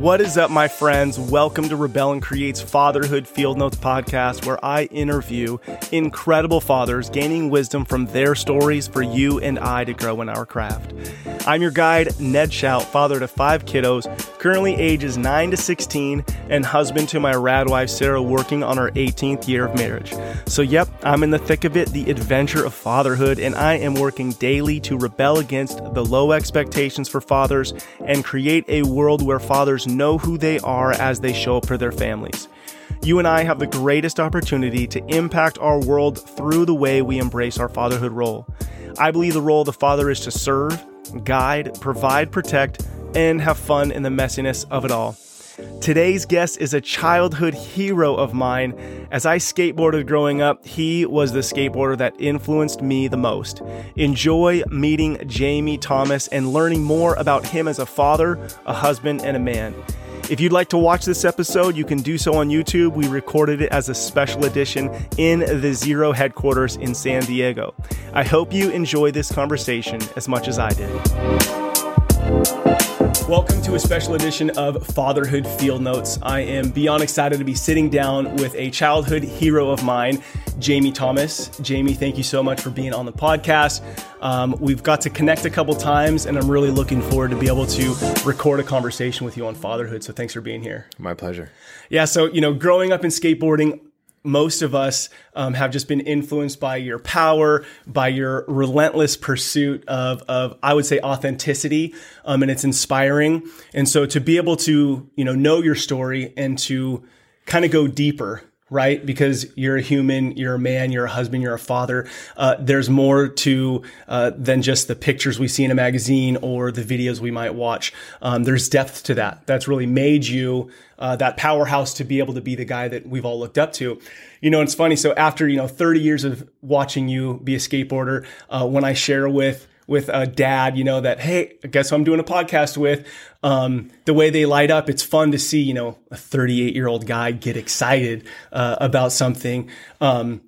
What is up, my friends? Welcome to Rebel and Create's Fatherhood Field Notes podcast, where I interview incredible fathers gaining wisdom from their stories for you and I to grow in our craft. I'm your guide, Ned Shout, father to five kiddos, currently ages 9 to 16, and husband to my rad wife, Sarah, working on her 18th year of marriage. So, yep, I'm in the thick of it, the adventure of fatherhood, and I am working daily to rebel against the low expectations for fathers and create a world where fathers know who they are as they show up for their families. You and I have the greatest opportunity to impact our world through the way we embrace our fatherhood role. I believe the role of the father is to serve, guide, provide, protect, and have fun in the messiness of it all. Today's guest is a childhood hero of mine. As I skateboarded growing up, he was the skateboarder that influenced me the most. Enjoy meeting Jamie Thomas and learning more about him as a father, a husband, and a man. If you'd like to watch this episode, you can do so on YouTube. We recorded it as a special edition in the Zero headquarters in San Diego. I hope you enjoy this conversation as much as I did. Welcome to a special edition of Fatherhood Field Notes. I am beyond excited to be sitting down with a childhood hero of mine, Jamie Thomas. Jamie, thank you so much for being on the podcast. Um, we've got to connect a couple times, and I'm really looking forward to be able to record a conversation with you on fatherhood. So thanks for being here. My pleasure. Yeah. So, you know, growing up in skateboarding, most of us um, have just been influenced by your power, by your relentless pursuit of, of I would say, authenticity, um, and it's inspiring. And so to be able to, you know, know your story and to kind of go deeper right? Because you're a human, you're a man, you're a husband, you're a father. Uh, there's more to uh, than just the pictures we see in a magazine or the videos we might watch. Um, there's depth to that. That's really made you uh, that powerhouse to be able to be the guy that we've all looked up to. You know, it's funny. So after you know 30 years of watching you be a skateboarder, uh, when I share with with a dad, you know, that, hey, guess who I'm doing a podcast with? Um, the way they light up, it's fun to see, you know, a 38 year old guy get excited uh, about something. Um,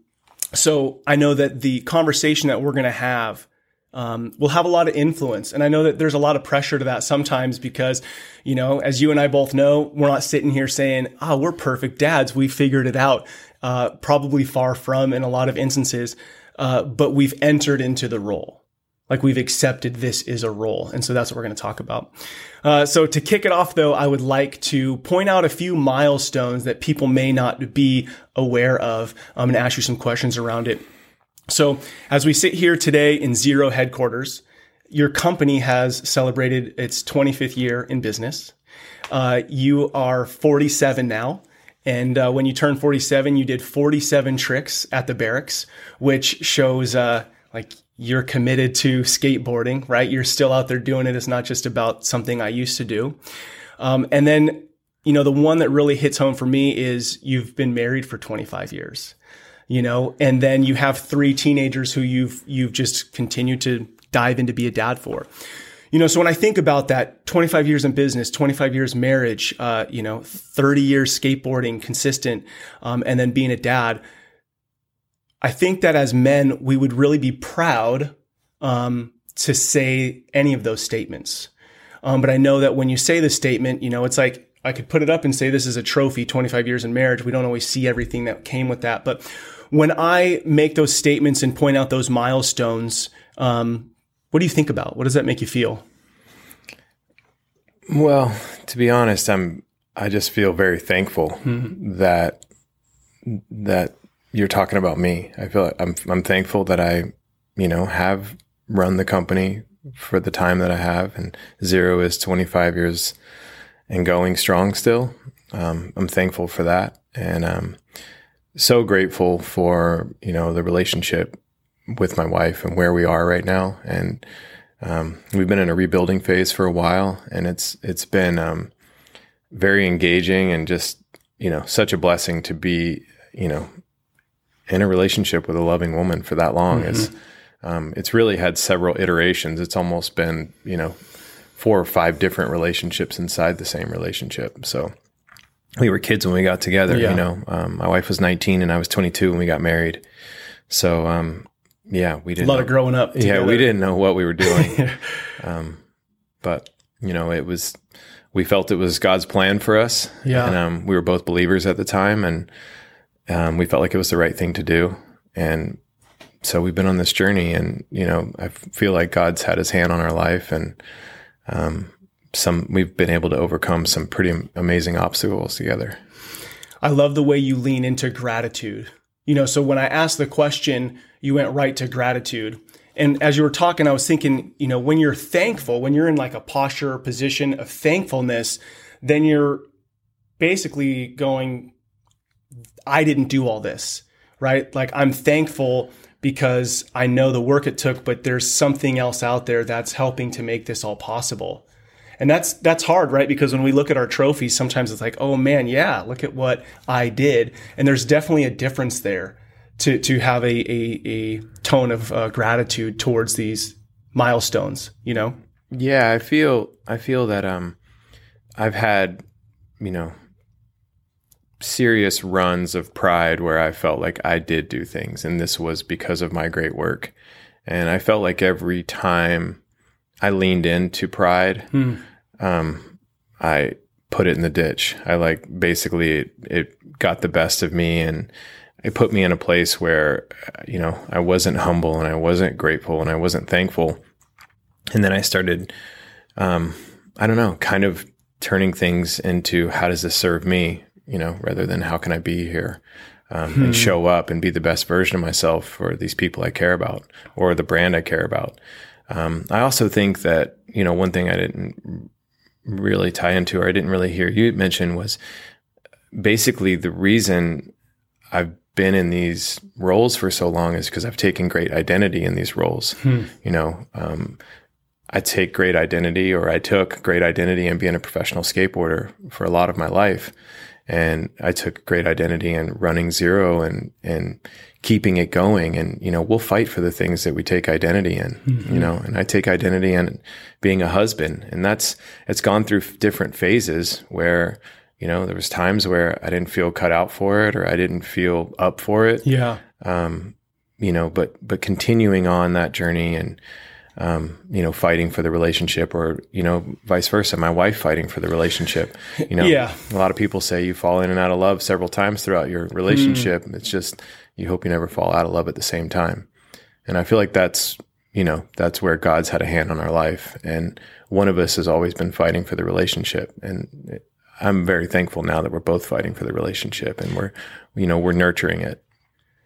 so I know that the conversation that we're going to have um, will have a lot of influence. And I know that there's a lot of pressure to that sometimes because, you know, as you and I both know, we're not sitting here saying, oh, we're perfect dads. We figured it out. Uh, probably far from in a lot of instances. Uh, but we've entered into the role like we've accepted this is a role. And so that's what we're going to talk about. Uh, so to kick it off, though, I would like to point out a few milestones that people may not be aware of um, and ask you some questions around it. So as we sit here today in Zero headquarters, your company has celebrated its 25th year in business. Uh, you are 47 now. And uh, when you turn 47, you did 47 tricks at the Berrics, which shows uh, like you're committed to skateboarding, right? You're still out there doing it. It's not just about something I used to do. Um, and then, you know, the one that really hits home for me is you've been married for 25 years, you know, and then you have three teenagers who you've, you've just continued to dive in to be a dad for. You know, so when I think about that, 25 years in business, 25 years marriage, uh, you know, 30 years skateboarding, consistent, um, and then being a dad, I think that as men, we would really be proud um, to say any of those statements. Um, but I know that when you say the statement, you know, it's like I could put it up and say this is a trophy, 25 years in marriage. We don't always see everything that came with that. But when I make those statements and point out those milestones, um, what do you think about? What does that make you feel? Well, to be honest, I'm I just feel very thankful mm-hmm. that that you're talking about me. I feel like I'm I'm thankful that I, you know, have run the company for the time that I have, and zero is 25 years and going strong still. Um, I'm thankful for that, and um, so grateful for you know the relationship with my wife and where we are right now. And um, we've been in a rebuilding phase for a while, and it's it's been um, very engaging and just you know such a blessing to be you know in a relationship with a loving woman for that long. Mm-hmm. It's um, it's really had several iterations. It's almost been you know four or five different relationships inside the same relationship. So we were kids when we got together. Yeah. You know, um, my wife was 19 and I was 22 when we got married. So um, yeah, we did a lot know, of growing up. Together. Yeah, we didn't know what we were doing. um, but you know, it was, we felt it was God's plan for us. Yeah. And um, we were both believers at the time and um, we felt like it was the right thing to do. And so we've been on this journey and, you know, I feel like God's had his hand on our life and um, some, we've been able to overcome some pretty amazing obstacles together. I love the way you lean into gratitude. You know, so when I asked the question, you went right to gratitude. And as you were talking, I was thinking, you know, when you're thankful, when you're in like a posture or position of thankfulness, then you're basically going, I didn't do all this, right? Like I'm thankful because I know the work it took, but there's something else out there that's helping to make this all possible. And that's that's hard, right? Because when we look at our trophies, sometimes it's like, oh man, yeah, look at what I did. And there's definitely a difference there to to have a a, a tone of uh, gratitude towards these milestones. You know? Yeah, I feel I feel that um, I've had, you know, serious runs of pride where I felt like I did do things, and this was because of my great work. And I felt like every time I leaned into pride, Hmm. um, I put it in the ditch. I like basically it, it got the best of me and it put me in a place where, uh, you know, I wasn't humble and I wasn't grateful and I wasn't thankful. And then I started, um, I don't know, kind of turning things into how does this serve me, you know, rather than how can I be here um, and show up and be the best version of myself for these people I care about or the brand I care about. Um, I also think that, you know, one thing I didn't really tie into or I didn't really hear you mention was basically the reason I've been in these roles for so long is because I've taken great identity in these roles. You know, um, I take great identity or I took great identity in being a professional skateboarder for a lot of my life. And I took great identity in running zero and, and keeping it going. And, you know, we'll fight for the things that we take identity in, you know, and I take identity in being a husband. And that's, it's gone through different phases where, you know, there was times where I didn't feel cut out for it or I didn't feel up for it Yeah. um, you know, but but continuing on that journey and um, you know, fighting for the relationship, or you know, vice versa. My wife fighting for the relationship. You know, Yeah. A lot of people say you fall in and out of love several times throughout your relationship. It's just you hope you never fall out of love at the same time. And I feel like that's you know that's where God's had a hand on our life, and one of us has always been fighting for the relationship, and. I'm very thankful now that we're both fighting for the relationship and we're, you know, we're nurturing it.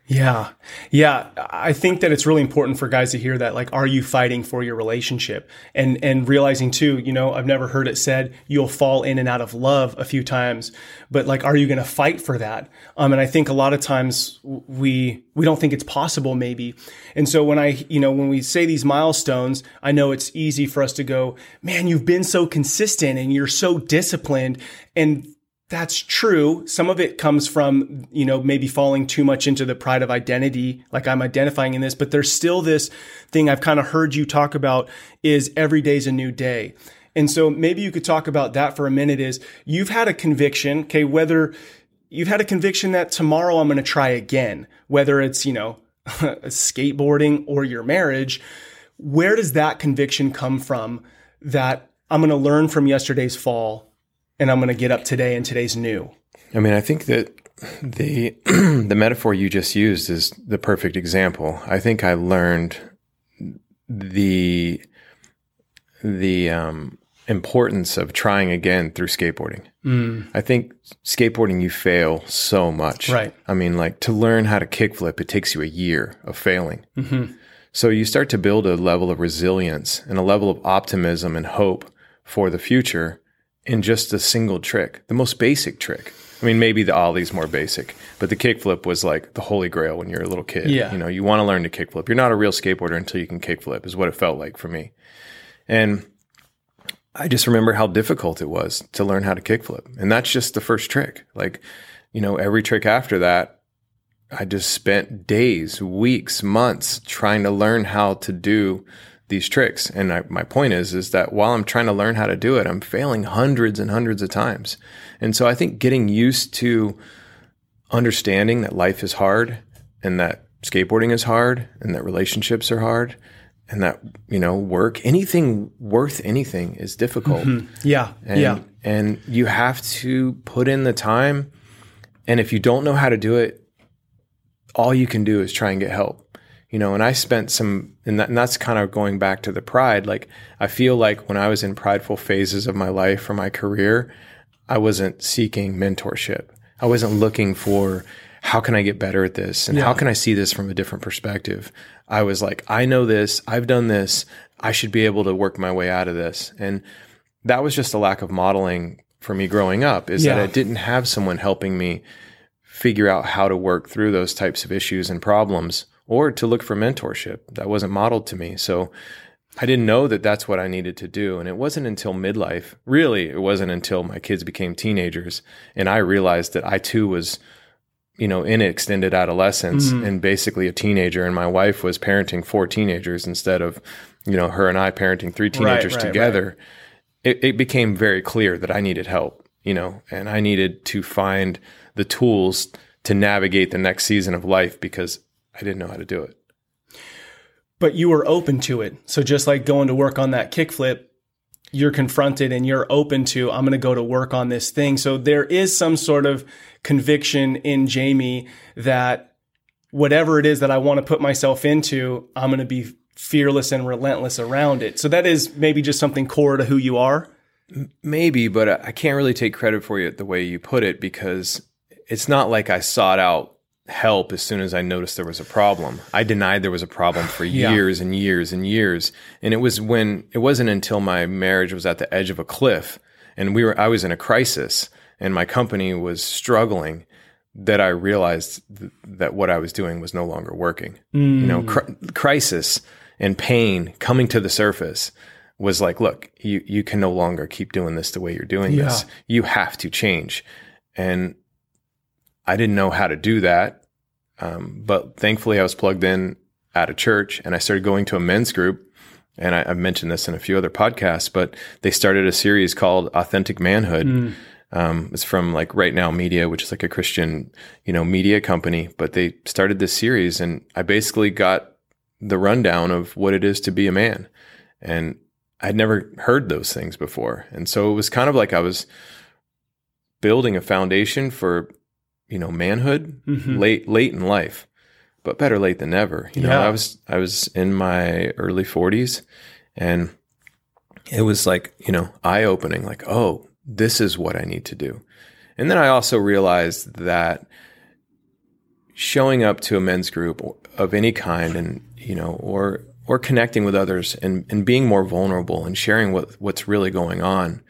Yeah. Yeah. I think that it's really important for guys to hear that. Like, are you fighting for your relationship? And, and realizing too, you know, I've never heard it said you'll fall in and out of love a few times, but like, are you going to fight for that? Um, and I think a lot of times we, we don't think it's possible maybe. And so when I, you know, when we say these milestones, I know it's easy for us to go, man, you've been so consistent and you're so disciplined. And that's true. Some of it comes from, you know, maybe falling too much into the pride of identity, like I'm identifying in this, but there's still this thing I've kind of heard you talk about is every day's a new day. And so maybe you could talk about that for a minute is you've had a conviction, okay, whether you've had a conviction that tomorrow I'm going to try again, whether it's, you know, skateboarding or your marriage, where does that conviction come from that I'm going to learn from yesterday's fall and I'm going to get up today and today's new. I mean, I think that the the metaphor you just used is the perfect example. I think I learned the the um, importance of trying again through skateboarding. I think skateboarding you fail so much. Right. I mean, like to learn how to kickflip, it takes you a year of failing. So you start to build a level of resilience and a level of optimism and hope for the future in just a single trick, the most basic trick. I mean, maybe the ollie's more basic, but the kickflip was like the holy grail when you're a little kid. Yeah. You know, you want to learn to kickflip. You're not a real skateboarder until you can kickflip, is what it felt like for me. And I just remember how difficult it was to learn how to kickflip. And that's just the first trick. Like, you know, every trick after that, I just spent days, weeks, months trying to learn how to do these tricks. And I, my point is, is that while I'm trying to learn how to do it, I'm failing hundreds and hundreds of times. And so I think getting used to understanding that life is hard and that skateboarding is hard and that relationships are hard and that you know work anything worth anything is difficult mm-hmm. Yeah. and, yeah. and you have to put in the time and if you don't know how to do it all you can do is try and get help you know and i spent some and, that, and that's kind of going back to the pride like i feel like when i was in prideful phases of my life or my career i wasn't seeking mentorship. I wasn't looking for how can i get better at this? And how can i see this from a different perspective? I was like i know this i've done this i should be able to work my way out of this. And that was just a lack of modeling for me growing up is that I didn't have someone helping me figure out how to work through those types of issues and problems or to look for mentorship that wasn't modeled to me. So I didn't know that that's what I needed to do. And it wasn't until midlife really it wasn't until my kids became teenagers and I realized that I too was you know in extended adolescence Mm-hmm. and basically a teenager. And my wife was parenting four teenagers instead of you know her and I parenting three teenagers right, together. It, it became very clear that I needed help, you know, and I needed to find the tools to navigate the next season of life because I didn't know how to do it. but you were open to it. So just like going to work on that kickflip, you're confronted and you're open to, I'm going to go to work on this thing. So there is some sort of conviction in Jamie that whatever it is that I want to put myself into, I'm going to be fearless and relentless around it. So that is maybe just something core to who you are. Maybe, but I- can't really take credit for you the way you put it because it's not like I sought out help as soon as I noticed there was a problem. I denied there was a problem for Yeah. years and years and years. And it was when it wasn't until my marriage was at the edge of a cliff and we were I was in a crisis and my company was struggling that I realized th- that what I was doing was no longer working. You know, mm. cr- crisis and pain coming to the surface was like, look, you you can no longer keep doing this the way you're doing this. You have to change. And I didn't know how to do that. Um, but thankfully, I was plugged in at a church and I started going to a men's group. And I, I've mentioned this in a few other podcasts, but they started a series called Authentic Manhood. Um, it's from like Right Now Media, which is like a Christian, you know, media company. But they started this series, and I basically got the rundown of what it is to be a man. And I'd never heard those things before. And so it was kind of like I was building a foundation for, you know, manhood mm-hmm. late late in life. But better late than never. You know, I was I was in my early 40s and it was like, you know, eye opening like, oh, this is what I need to do. And then I also realized that showing up to a men's group of any kind and, you know, or or connecting with others and, and being more vulnerable and sharing what what's really going on,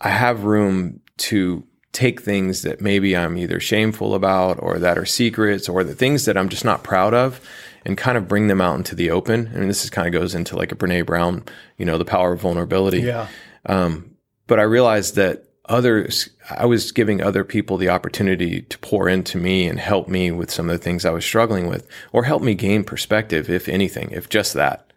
I have room to take things that maybe I'm either shameful about or that are secrets or the things that I'm just not proud of and kind of bring them out into the open. I mean, this is kind of goes into like a Brene Brown, you know, the power of vulnerability. Yeah. Um, but I realized that others, I was giving other people the opportunity to pour into me and help me with some of the things I was struggling with, or help me gain perspective, if anything, if just that.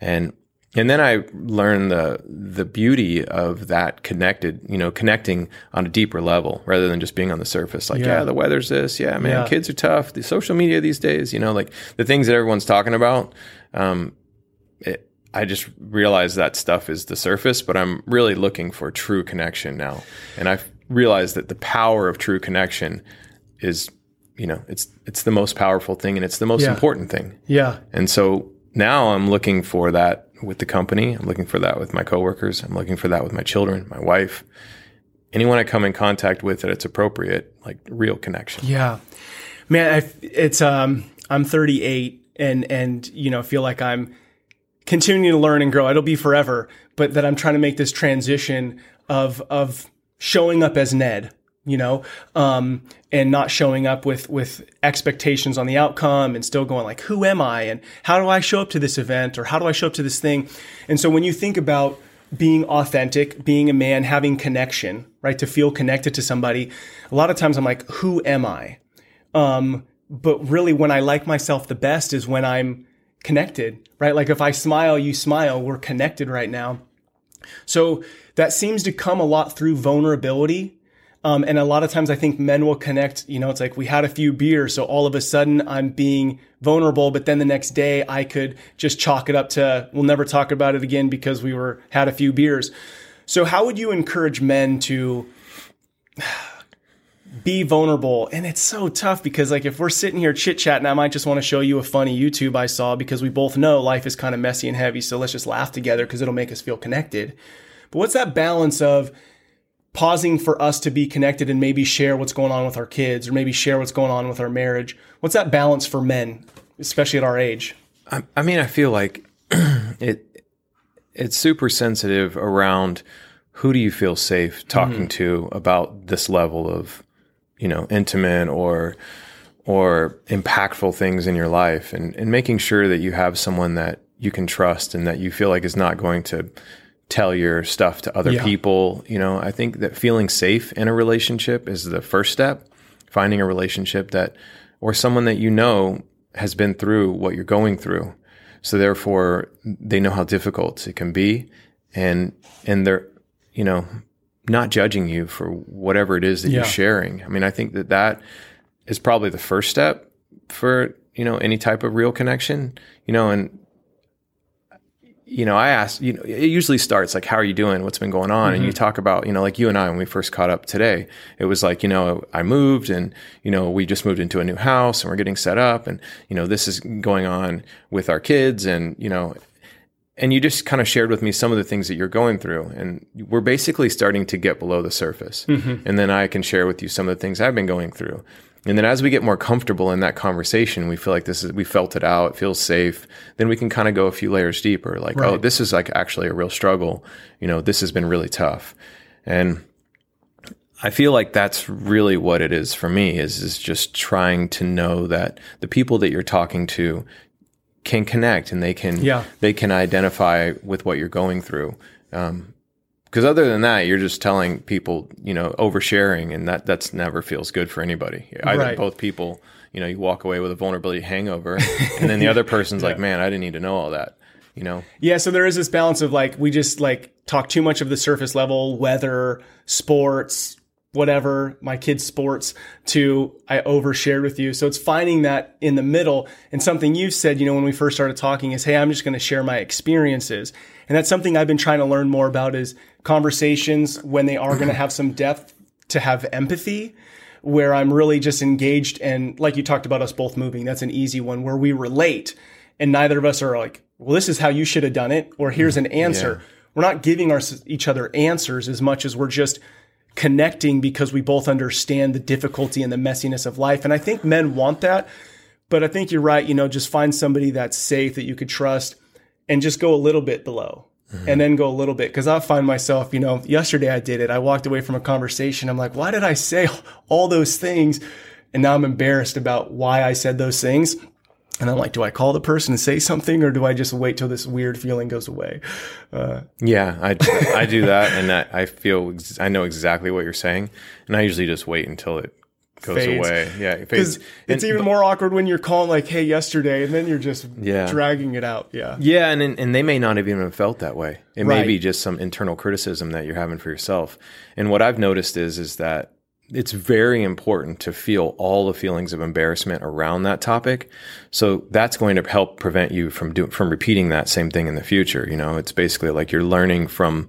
And and then I learned the the beauty of that connected, you know, connecting on a deeper level rather than just being on the surface. Like, Yeah. yeah, the weather's this, yeah, man, Yeah. kids are tough. The social media these days, you know, like the things that everyone's talking about. Um, it, I just realized that stuff is the surface, but I'm really looking for true connection now. And I've realized that the power of true connection is, you know, it's it's the most powerful thing and it's the most Yeah. important thing. Yeah. And so now I'm looking for that with the company. I'm looking for that with my coworkers. I'm looking for that with my children, my wife, anyone I come in contact with that it's appropriate, like real connection. Yeah, man, I, it's um, I'm 38 and and you know feel like I'm continuing to learn and grow. It'll be forever, but that I'm trying to make this transition of of showing up as Ned, you know, um, and not showing up with with expectations on the outcome and still going like, who am I and how do I show up to this event or how do I show up to this thing? And so when you think about being authentic, being a man, having connection, right? To feel connected to somebody. A lot of times I'm like, who am I? Um, but really when I like myself the best is when I'm connected, right? Like if I smile, you smile, we're connected right now. So that seems to come a lot through vulnerability. Um, and a lot of times I think men will connect, you know, it's like we had a few beers. So all of a sudden I'm being vulnerable, but then the next day I could just chalk it up to, we'll never talk about it again because we were, had a few beers. So how would you encourage men to be vulnerable? And it's so tough because like if we're sitting here chit chatting, I might just want to show you a funny YouTube I saw because we both know life is kind of messy and heavy. So let's just laugh together because it'll make us feel connected. But what's that balance of, pausing for us to be connected and maybe share what's going on with our kids or maybe share what's going on with our marriage. What's that balance for men, especially at our age? I, I mean, I feel like it it's super sensitive around who do you feel safe talking mm-hmm. to about this level of you know intimate or or impactful things in your life and, and making sure that you have someone that you can trust and that you feel like is not going to tell your stuff to other yeah. people. You know, I think that feeling safe in a relationship is the first step. Finding a relationship that, or someone that you know has been through what you're going through. So therefore, they know how difficult it can be, and and they're, you know, not judging you for whatever it is that yeah. you're sharing. I mean, I think that that is probably the first step for you know any type of real connection. You know, and you know, I ask, you know, it usually starts like, how are you doing? What's been going on? Mm-hmm. And you mm-hmm. talk about, you know, like you and I, when we first caught up today, it was like, you know, I moved and, you know, we just moved into a new house and we're getting set up and, you know, this is going on with our kids and, you know, and you just kind of shared with me some of the things that you're going through and we're basically starting to get below the surface mm-hmm. and then i can share with you some of the things i've been going through and then as we get more comfortable in that conversation, we feel like this is, we felt it out, it feels safe. Then we can kind of go a few layers deeper, like, oh, right. oh, this is like actually a real struggle. You know, this has been really tough. And I feel like that's really what it is for me is, is just trying to know that the people that you're talking to can connect and they can, yeah. they can identify with what you're going through. Um, because other than that, you're just telling people, you know, oversharing, and that that's never feels good for anybody. Either right. both people, you know, you walk away with a vulnerability hangover, and then the other person's yeah. like, man, I didn't need to know all that. You know? Yeah. So there is this balance of like we just like talk too much of the surface level, weather, sports, whatever my kids sports to I overshared with you. So it's finding that in the middle and something you've said, you know, when we first started talking is, Hey, I'm just going to share my experiences. And that's something I've been trying to learn more about is conversations when they are going to mm-hmm. have some depth to have empathy where I'm really just engaged and like you talked about us both moving. That's an easy one where we relate and neither of us are like, well, this is how you should have done it or here's an answer. Yeah. We're not giving our, each other answers as much as we're just connecting because we both understand the difficulty and the messiness of life. And I think men want that. But I think you're right. You know, just find somebody that's safe that you could trust and just go a little bit below mm-hmm. and then go a little bit. Cause I find myself, you know, yesterday I did it. I walked away from a conversation. I'm like, why did I say all those things? And now I'm embarrassed about why I said those things. And I'm like, do I call the person and say something or do I just wait till this weird feeling goes away? Uh, yeah, I, I do that. And I, I feel, I know exactly what you're saying. And I usually just wait until it goes fades. away. Yeah. Because it it's even but, more awkward when you're calling like, Hey, yesterday. And then you're just yeah. dragging it out. Yeah. Yeah. And, and they may not have even felt that way. It right. may be just some internal criticism that you're having for yourself. And what I've noticed is, is that it's very important to feel all the feelings of embarrassment around that topic. So that's going to help prevent you from doing, from repeating that same thing in the future. You know, it's basically like you're learning from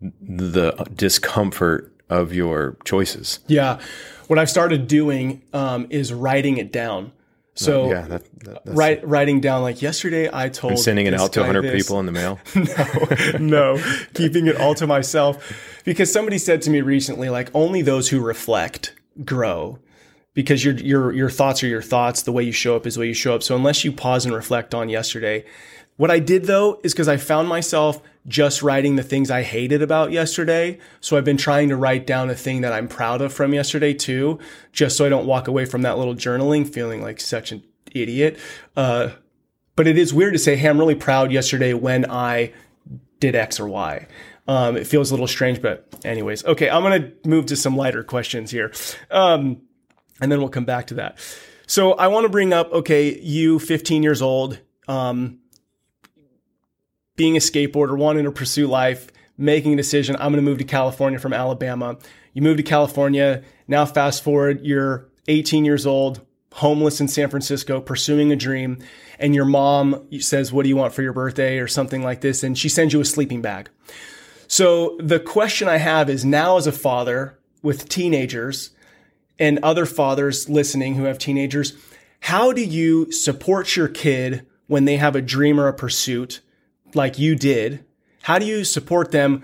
the discomfort of your choices. Yeah. What I've started doing um, is writing it down. So yeah, that, that, write, writing down like yesterday, I told and sending it out to 100 this. people in the mail. no, no, keeping it all to myself because somebody said to me recently, like only those who reflect grow because your your your thoughts are your thoughts. The way you show up is the way you show up. So unless you pause and reflect on yesterday, what I did though is because I found myself just writing the things I hated about yesterday. So I've been trying to write down a thing that I'm proud of from yesterday too, just so I don't walk away from that little journaling feeling like such an idiot. Uh, but it is weird to say, Hey, I'm really proud yesterday when I did X or Y. Um, it feels a little strange, but anyways, okay, I'm going to move to some lighter questions here. Um, and then we'll come back to that. So I want to bring up, okay, you 15 years old, um, being a skateboarder, wanting to pursue life, making a decision. I'm going to move to California from Alabama. You move to California. Now, fast forward, you're 18 years old, homeless in San Francisco, pursuing a dream, and your mom says, What do you want for your birthday? or something like this. And she sends you a sleeping bag. So the question I have is now, as a father with teenagers and other fathers listening who have teenagers, how do you support your kid when they have a dream or a pursuit like you did? How do you support them?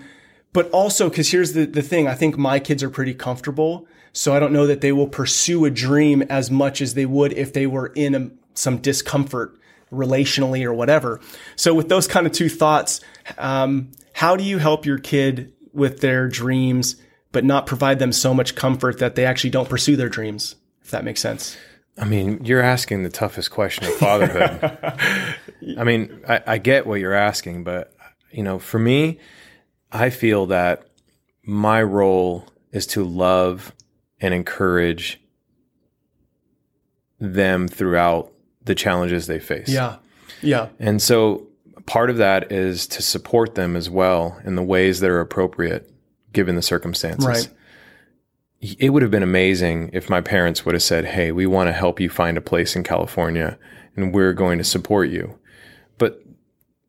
But also, because here's the, the thing I think my kids are pretty comfortable. So I don't know that they will pursue a dream as much as they would if they were in a, some discomfort relationally or whatever. So with those kind of two thoughts, um, how do you help your kid with their dreams, but not provide them so much comfort that they actually don't pursue their dreams? If that makes sense. I mean, you're asking the toughest question of fatherhood. I mean, I, I get what you're asking, but you know, for me, I feel that my role is to love and encourage them throughout the challenges they face. Yeah. Yeah. And so part of that is to support them as well in the ways that are appropriate given the circumstances. Right. It would have been amazing if my parents would have said, Hey, we want to help you find a place in California and we're going to support you. But,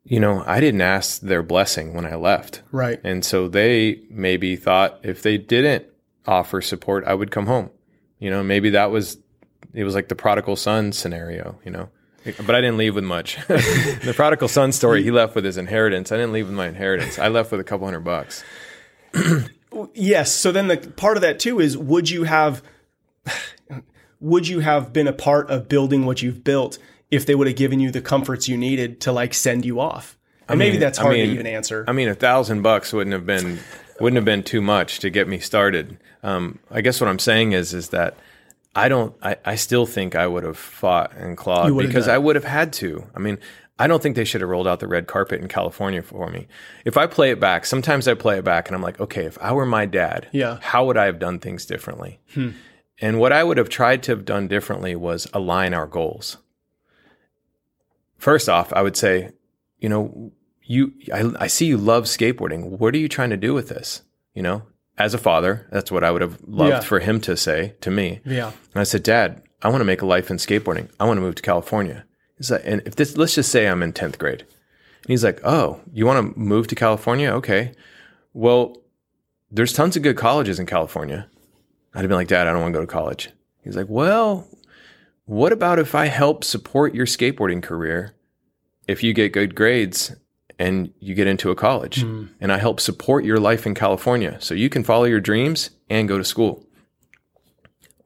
you know, I didn't ask their blessing when I left. Right. And so they maybe thought if they didn't offer support, I would come home. You know, maybe that was, it was like the prodigal son scenario, you know. But I didn't leave with much. the prodigal son story, he left with his inheritance. I didn't leave with my inheritance. I left with a couple hundred bucks. yes. So then the part of that too is would you have would you have been a part of building what you've built if they would have given you the comforts you needed to like send you off? And maybe mean- that's I hard mean- to even answer. I mean, a thousand bucks wouldn't have been wouldn't have been too much to get me started. Um, I guess what I'm saying is is that I don't. I, I still think I would have fought and clawed You would have because done. I would have had to. I mean, I don't think they should have rolled out the red carpet in California for me. If I play it back, sometimes I play it back and I'm like, okay, if I were my dad, Yeah. how would I have done things differently? Hmm. And what I would have tried to have done differently was align our goals. First off, I would say, you know, you I, I see you love skateboarding. What are you trying to do with this? You know, as a father, that's what I would have loved Yeah. for him to say to me. yeah. And I said, Dad, I want to make a life in skateboarding. I want to move to California. He's like, and if this, let's just say I'm in 10th grade. And he's like, Oh, you want to move to California? Okay. Well, there's tons of good colleges in California. I'd have been like, Dad, I don't want to go to college. He's like, Well, what about if I help support your skateboarding career if you get good grades and you get into a college hmm. and I help support your life in California so you can follow your dreams and go to school?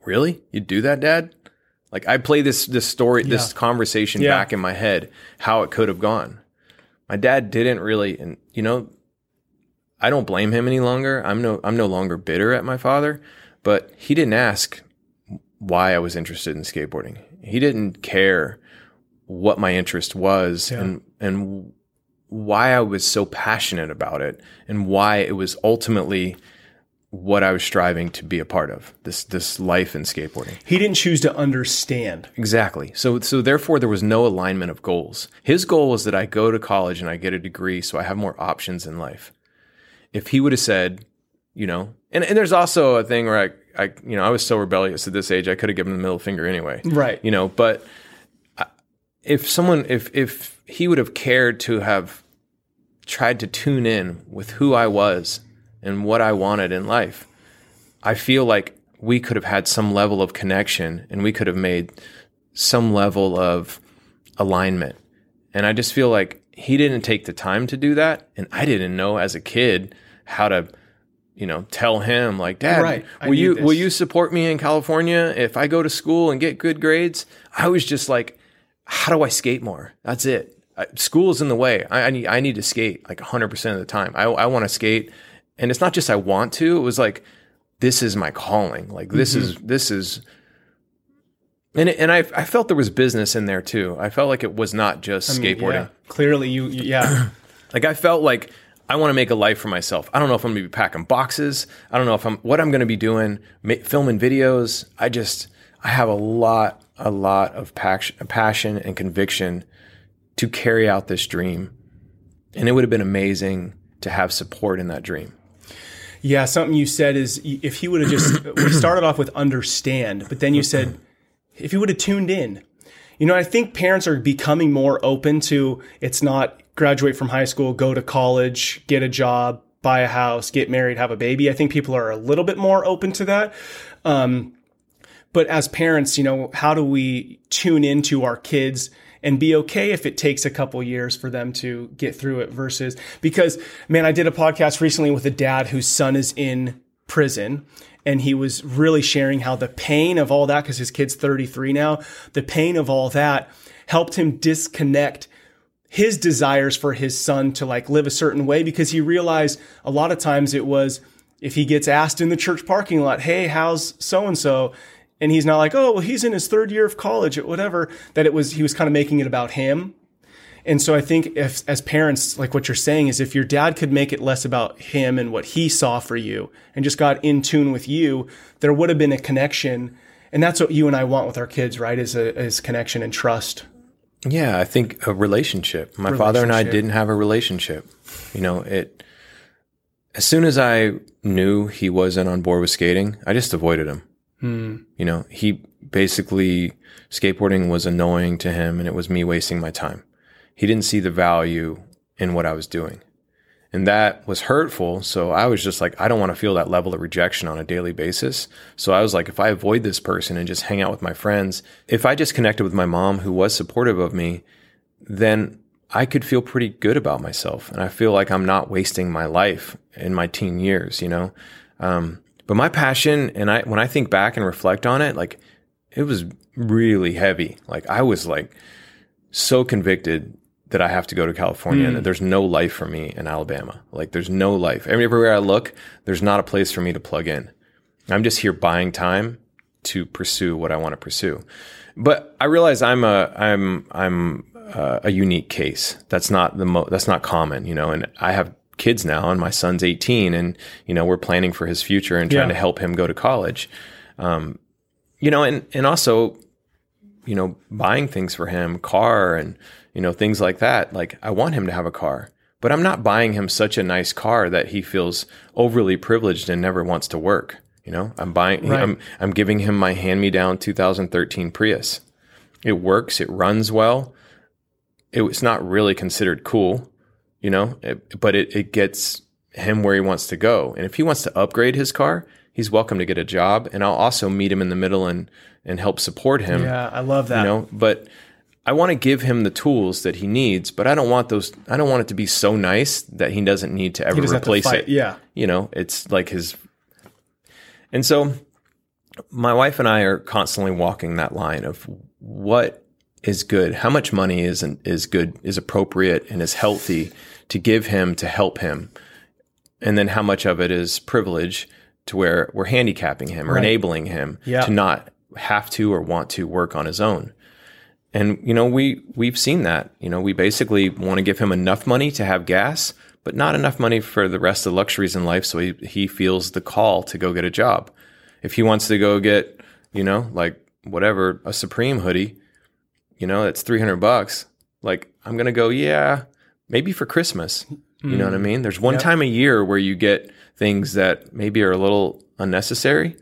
Really? You'd do that, Dad? Like I play this this story, this conversation Yeah. back in my head, how it could have gone. My dad didn't really, and you know, I don't blame him any longer. I'm no I'm no longer bitter at my father, but he didn't ask why I was interested in skateboarding. He didn't care what my interest was and and why I was so passionate about it and why it was ultimately what I was striving to be a part of. This this life in skateboarding. He didn't choose to understand. Exactly. So so therefore there was no alignment of goals. His goal was that I go to college and I get a degree so I have more options in life. If he would have said, you know, and, and there's also a thing where I, I you know, I was so rebellious at this age, I could have given him the middle finger anyway. Right. You know, but if someone if if he would have cared to have tried to tune in with who I was and what I wanted in life, I feel like we could have had some level of connection and we could have made some level of alignment. And I just feel like he didn't take the time to do that. And I didn't know as a kid how to, you know, tell him like, Dad, Right. Will you this." will you support me in California if I go to school and get good grades? I was just like, how do I skate more? That's it. I, school is in the way. I, I need I need to skate like 100% of the time. I, I want to skate. And it's not just I want to, it was like, this is my calling. Like this Mm-hmm. is, this is, and, it, and I, I felt there was business in there too. I felt like it was not just skateboarding. Yeah. Clearly, you, you- yeah. Like I felt like I want to make a life for myself. I don't know if I'm going to be packing boxes. I don't know if I'm what I'm going to be doing, ma- filming videos. I just I have a lot a lot of passion, passion and conviction to carry out this dream. And it would have been amazing to have support in that dream. Yeah, something you said is if he would have just we started off with understand, but then you said if he would have tuned in. You know, I think parents are becoming more open to it's not graduate from high school, go to college, get a job, buy a house, get married, have a baby. I think people are a little bit more open to that. Um, but as parents, you know, how do we tune into our kids and be okay if it takes a couple years for them to get through it versus because man, I did a podcast recently with a dad whose son is in prison and he was really sharing how the pain of all that because his kid's 33 now, the pain of all that helped him disconnect his desires for his son to like live a certain way because he realized a lot of times it was if he gets asked in the church parking lot, "Hey, how's so and so?" And he's not like, "Oh, well, he's in his third year of college or whatever," that it was he was kind of making it about him. And so I think if as parents, like what you're saying is if your dad could make it less about him and what he saw for you and just got in tune with you, there would have been a connection. And that's what you and I want with our kids, right? Is a is connection and trust. Yeah, I think a relationship. My father and I didn't have a relationship. You know, it as soon as I knew he wasn't on board with skating, I just avoided him. Hmm. You know, he basically skateboarding was annoying to him and it was me wasting my time. He didn't see the value in what I was doing. And that was hurtful. So I was just like, I don't want to feel that level of rejection on a daily basis. So I was like, if I avoid this person and just hang out with my friends, if I just connected with my mom who was supportive of me, then I could feel pretty good about myself. And I feel like I'm not wasting my life in my teen years, you know? Um, but my passion, and I, when I think back and reflect on it, like it was really heavy. Like I was like so convicted that I have to go to California mm. and there's no life for me in Alabama. Like there's no life. Everywhere I look, there's not a place for me to plug in. I'm just here buying time to pursue what I want to pursue. But I realize I'm a I'm I'm uh, a unique case. That's not the mo- that's not common, you know. And I have kids now, and my son's 18, and you know we're planning for his future and trying yeah. to help him go to college. Um, you know, and and also, you know, buying things for him, car and you know, things like that. Like I want him to have a car, but I'm not buying him such a nice car that he feels overly privileged and never wants to work. You know, I'm buying, right. I'm, I'm giving him my hand me down 2013 Prius. It works. It runs well. It, it's not really considered cool, you know, it, but it, it gets him where he wants to go. And if he wants to upgrade his car, he's welcome to get a job. And I'll also meet him in the middle and, and help support him. Yeah. I love that. You know, but I want to give him the tools that he needs, but I don't want those. I don't want it to be so nice that he doesn't need to ever replace to it. Yeah, you know, it's like his. And so, my wife and I are constantly walking that line of what is good, how much money is is good, is appropriate, and is healthy to give him to help him, and then how much of it is privilege to where we're handicapping him or right. enabling him yeah. to not have to or want to work on his own. And you know, we we've seen that. You know, we basically want to give him enough money to have gas, but not enough money for the rest of the luxuries in life so he he feels the call to go get a job. If he wants to go get, you know, like whatever, a Supreme hoodie, you know, that's 300 bucks. Like I'm going to go, yeah, maybe for Christmas. You know what I mm. mean? There's one yep. time a year where you get things that maybe are a little unnecessary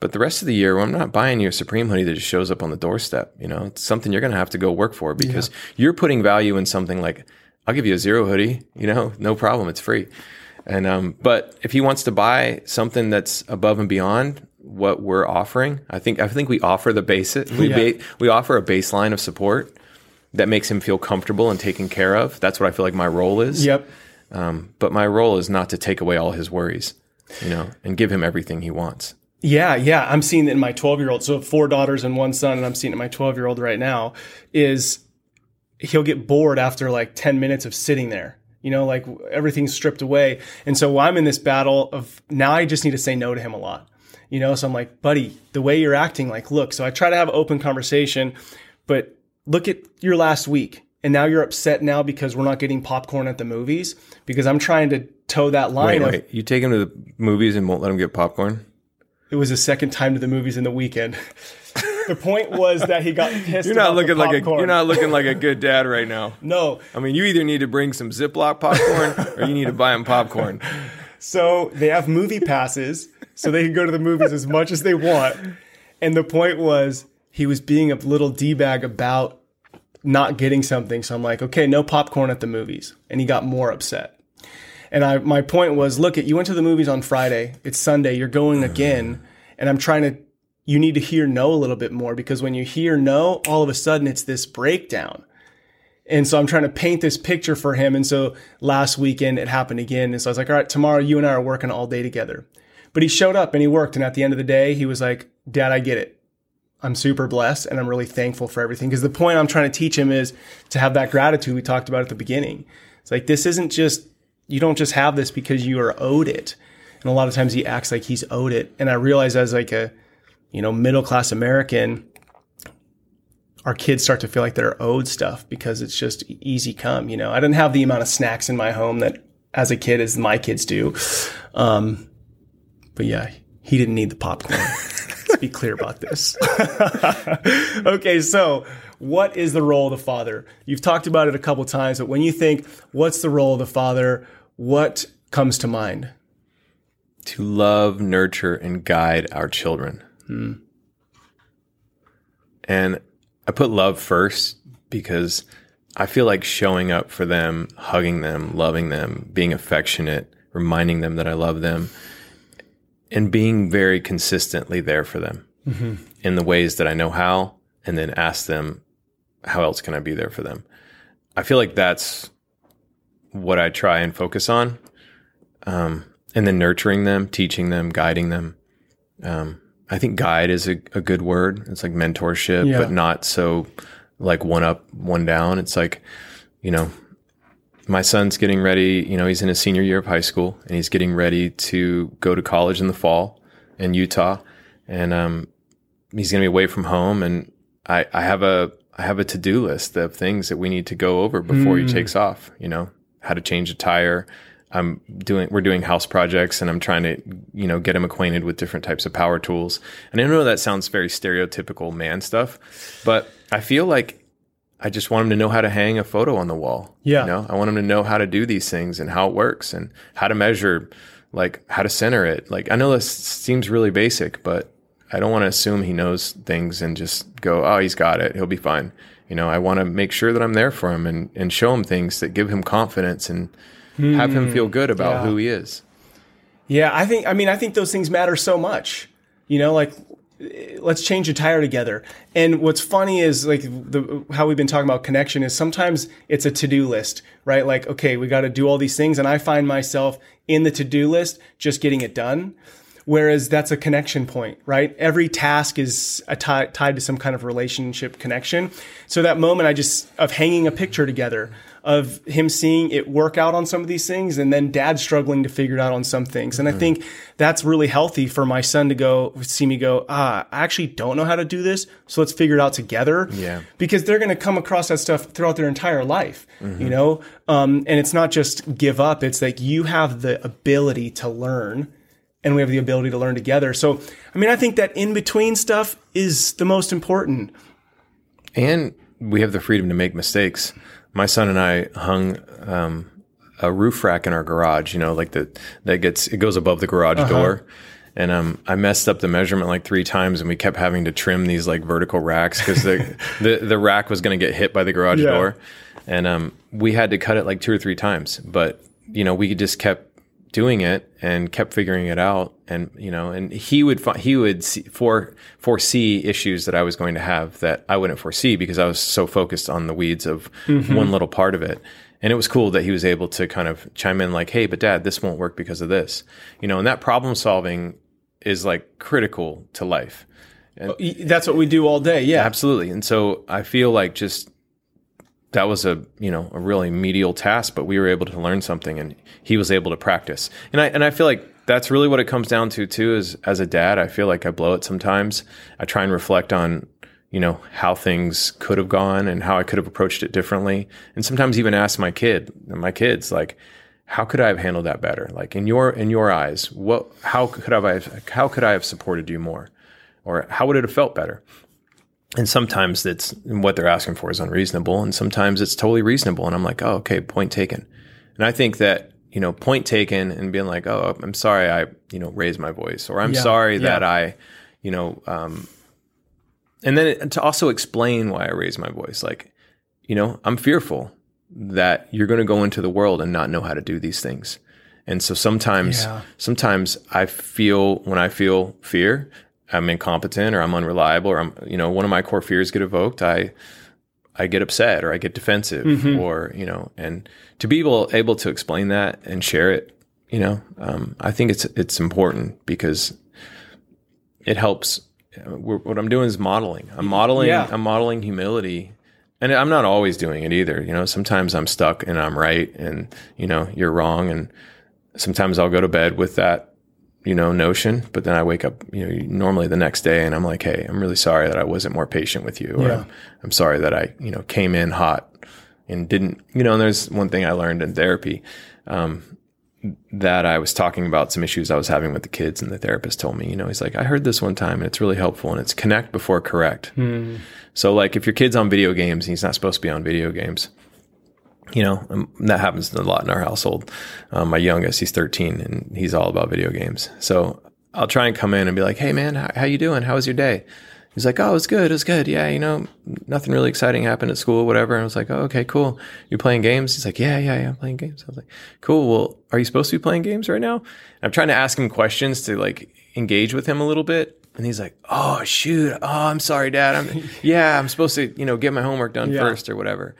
but the rest of the year, well, I'm not buying you a Supreme hoodie that just shows up on the doorstep. You know, it's something you're going to have to go work for because yeah. you're putting value in something like, I'll give you a zero hoodie, you know, no problem. It's free. And, um, but if he wants to buy something that's above and beyond what we're offering, I think, I think we offer the basic, we, yeah. ba- we offer a baseline of support that makes him feel comfortable and taken care of. That's what I feel like my role is. Yep. Um, but my role is not to take away all his worries, you know, and give him everything he wants. Yeah, yeah. I'm seeing it in my 12 year old. So four daughters and one son, and I'm seeing it in my 12 year old right now. Is he'll get bored after like 10 minutes of sitting there. You know, like everything's stripped away. And so I'm in this battle of now I just need to say no to him a lot. You know, so I'm like, buddy, the way you're acting, like, look, so I try to have open conversation, but look at your last week. And now you're upset now because we're not getting popcorn at the movies because I'm trying to toe that line. Wait, wait. you take him to the movies and won't let him get popcorn? It was a second time to the movies in the weekend. the point was that he got pissed. You're not the looking like a you're not looking like a good dad right now. No. I mean, you either need to bring some Ziploc popcorn or you need to buy him popcorn. So they have movie passes, so they can go to the movies as much as they want. And the point was he was being a little d bag about not getting something. So I'm like, okay, no popcorn at the movies, and he got more upset. And I, my point was, look, you went to the movies on Friday. It's Sunday. You're going again, and I'm trying to. You need to hear no a little bit more because when you hear no, all of a sudden it's this breakdown. And so I'm trying to paint this picture for him. And so last weekend it happened again. And so I was like, all right, tomorrow you and I are working all day together. But he showed up and he worked. And at the end of the day, he was like, Dad, I get it. I'm super blessed and I'm really thankful for everything. Because the point I'm trying to teach him is to have that gratitude we talked about at the beginning. It's like, this isn't just, you don't just have this because you are owed it. And a lot of times he acts like he's owed it. And I realize as like a, you know, middle class American, our kids start to feel like they're owed stuff because it's just easy come. You know, I didn't have the amount of snacks in my home that as a kid as my kids do. Um, but yeah, he didn't need the popcorn. Let's be clear about this. okay, so what is the role of the father? You've talked about it a couple times, but when you think, what's the role of the father? What comes to mind? To love, nurture, and guide our children. Hmm. And I put love first because I feel like showing up for them, hugging them, loving them, being affectionate, reminding them that I love them, and being very consistently there for them in the ways that I know how, and then ask them, how else can I be there for them? I feel like that's what I try and focus on. Um, and then nurturing them, teaching them, guiding them. Um, I think guide is a, a good word. It's like mentorship, Yeah. but not so like one up, one down. It's like, you know, my son's getting ready, you know, he's in his senior year of high school and he's getting ready to go to college in the fall in Utah. And um, he's going to be away from home. And I, I have a, I have a to-do list of things that we need to go over before he takes off, you know, how to change a tire. I'm doing, we're doing house projects and I'm trying to, you know, get him acquainted with different types of power tools. And I know that sounds very stereotypical man stuff, but I feel like I just want him to know how to hang a photo on the wall. Yeah. You know, I want him to know how to do these things and how it works and how to measure, like how to center it. Like I know this seems really basic, but I don't want to assume he knows things and just go, oh, he's got it. He'll be fine. You know, I want to make sure that I'm there for him and, and show him things that give him confidence and have him hmm. feel good about yeah. who he is. Yeah, I think I mean I think those things matter so much. You know, like let's change a tire together. And what's funny is like the how we've been talking about connection is sometimes it's a to-do list, right? Like okay, we got to do all these things and I find myself in the to-do list just getting it done. Whereas that's a connection point, right? Every task is a tied to some kind of relationship connection. So that moment I just of hanging a picture together of him seeing it work out on some of these things and then dad struggling to figure it out on some things. And I think that's really healthy for my son to go see me go, ah, I actually don't know how to do this. So let's figure it out together. Yeah. Because they're going to come across that stuff throughout their entire life, you know? Um, and it's not just give up. It's like you have the ability to learn and we have the ability to learn together. So, I mean, I think that in between stuff is the most important. and we have the freedom to make mistakes. My son and I hung um, a roof rack in our garage. You know, like the that gets it goes above the garage door. And um, I messed up the measurement like three times, and we kept having to trim these like vertical racks because the, the the rack was going to get hit by the garage Yeah. door, and um, we had to cut it like two or three times. But you know, we just kept doing it and kept figuring it out. And you know and he would fi- he would see, for foresee issues that I was going to have that I wouldn't foresee because I was so focused on the weeds of mm-hmm. one little part of it. And it was cool that he was able to kind of chime in like hey but dad this won't work because of this. You know and that problem solving is like critical to life. Oh, y- That's what we do all day. Yeah. absolutely. And so I feel like just that was a you know a really medial task, but we were able to learn something, and he was able to practice. And I and I feel like that's really what it comes down to too. Is as a dad, I feel like I blow it sometimes. I try and reflect on you know how things could have gone and how I could have approached it differently, and sometimes even ask my kid, my kids, like. How could I have handled that better? Like in your in your eyes, what? How could I have? How could I have supported you more, or how would it have felt better? And sometimes it's what they're asking for is unreasonable and sometimes it's totally reasonable and i'm like oh okay point taken and i think that you know point taken and being like oh i'm sorry i you know raised my voice or i'm Yeah, sorry yeah. that i you know um and then it, to also explain why i raised my voice like you know i'm fearful that you're going to go into the world and not know how to do these things and so sometimes Yeah. sometimes i feel when i feel fear i'm incompetent or i'm unreliable or i'm you know one of my core fears get evoked i i get upset or i get defensive Mm-hmm. or you know and to be able able to explain that and share it you know um, i think it's it's important because it helps what i'm doing is modeling i'm modeling Yeah. i'm modeling humility and i'm not always doing it either you know sometimes i'm stuck and i'm right and you know you're wrong and sometimes i'll go to bed with that you know notion but then i wake up you know normally the next day and i'm like hey i'm really sorry that i wasn't more patient with you or Yeah. I'm, I'm sorry that i you know came in hot and didn't you know and there's one thing i learned in therapy um, that I was talking about some issues I was having with the kids, and the therapist told me, you know, he's like, I heard this one time, and it's really helpful, and it's connect before correct. So, like, if your kid's on video games, and he's not supposed to be on video games. You know, that happens a lot in our household. Um, my youngest, he's 13, and he's all about video games. So I'll try and come in and be like, "Hey, man, how, how you doing? How was your day?" He's like, "Oh, it's good. It's good. Yeah, you know, nothing really exciting happened at school, whatever." And I was like, "Oh, okay, cool. You playing games?" He's like, "Yeah, yeah, yeah, I'm playing games." I was like, "Cool. Well, are you supposed to be playing games right now?" And I'm trying to ask him questions to like engage with him a little bit. And he's like, "Oh shoot! Oh, I'm sorry, Dad. I'm yeah. I'm supposed to, you know, get my homework done Yeah. first or whatever."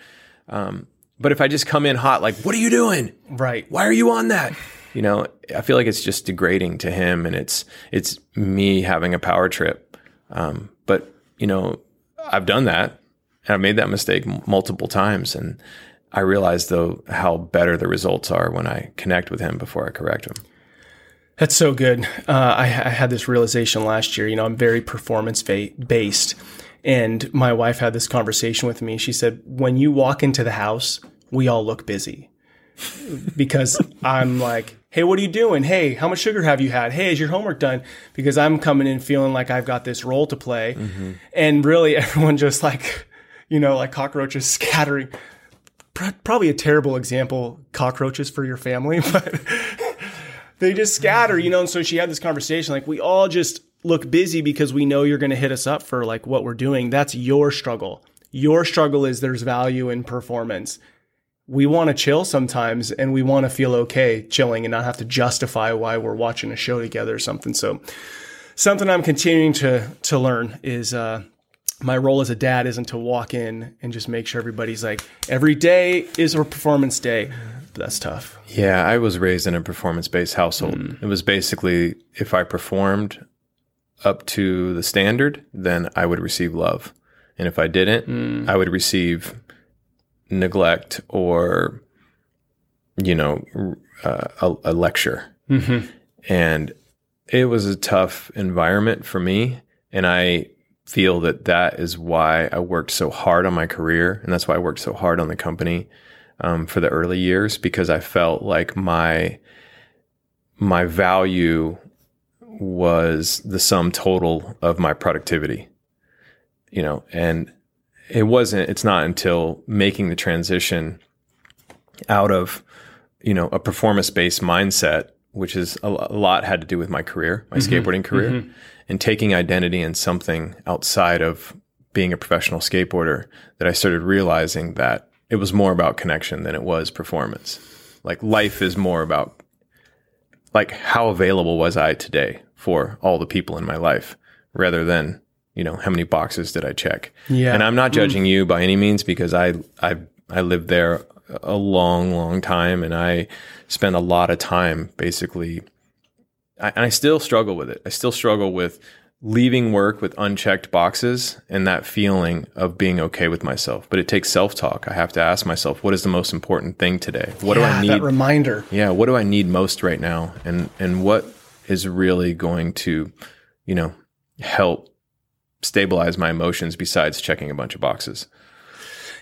Um, but if I just come in hot, like, "What are you doing? Right. Why are you on that?" You know, I feel like it's just degrading to him, and it's it's me having a power trip. Um, but you know, I've done that, and I've made that mistake m- multiple times, and I realize though how better the results are when I connect with him before I correct him. That's so good. Uh, I, I had this realization last year. You know, I'm very performance ba- based. And my wife had this conversation with me. She said, when you walk into the house, we all look busy. because I'm like, hey, what are you doing? Hey, how much sugar have you had? Hey, is your homework done? Because I'm coming in feeling like I've got this role to play. Mm-hmm. And really, everyone just like, you know, like cockroaches scattering. Pro- Probably a terrible example, cockroaches for your family, but they just scatter, you know. And so she had this conversation like, we all just look busy because we know you're going to hit us up for like what we're doing. That's your struggle. Your struggle is there's value in performance. We want to chill sometimes and we want to feel okay chilling and not have to justify why we're watching a show together or something. So, something I'm continuing to to learn is uh, my role as a dad isn't to walk in and just make sure everybody's like every day is a performance day. But that's tough. Yeah, I was raised in a performance based household. It was basically if I performed up to the standard, then I would receive love. And if I didn't, I would receive neglect or, you know, uh, a, a lecture. And it was a tough environment for me. And I feel that that is why I worked so hard on my career. And that's why I worked so hard on the company um, for the early years because I felt like my my value was the sum total of my productivity. You know, and it wasn't it's not until making the transition out of you know a performance based mindset which is a, a lot had to do with my career my mm-hmm. skateboarding career mm-hmm. and taking identity in something outside of being a professional skateboarder that I started realizing that it was more about connection than it was performance. Like life is more about like how available was I today for all the people in my life rather than you know how many boxes did I check Yeah. and I'm not mm. judging you by any means because I I I lived there a long long time and I spent a lot of time basically I, and I still struggle with it. I still struggle with leaving work with unchecked boxes and that feeling of being okay with myself. But it takes self-talk. I have to ask myself what is the most important thing today? What do I need? That reminder. yeah what do i need most right now and and what is really going to you know help stabilize my emotions besides checking a bunch of boxes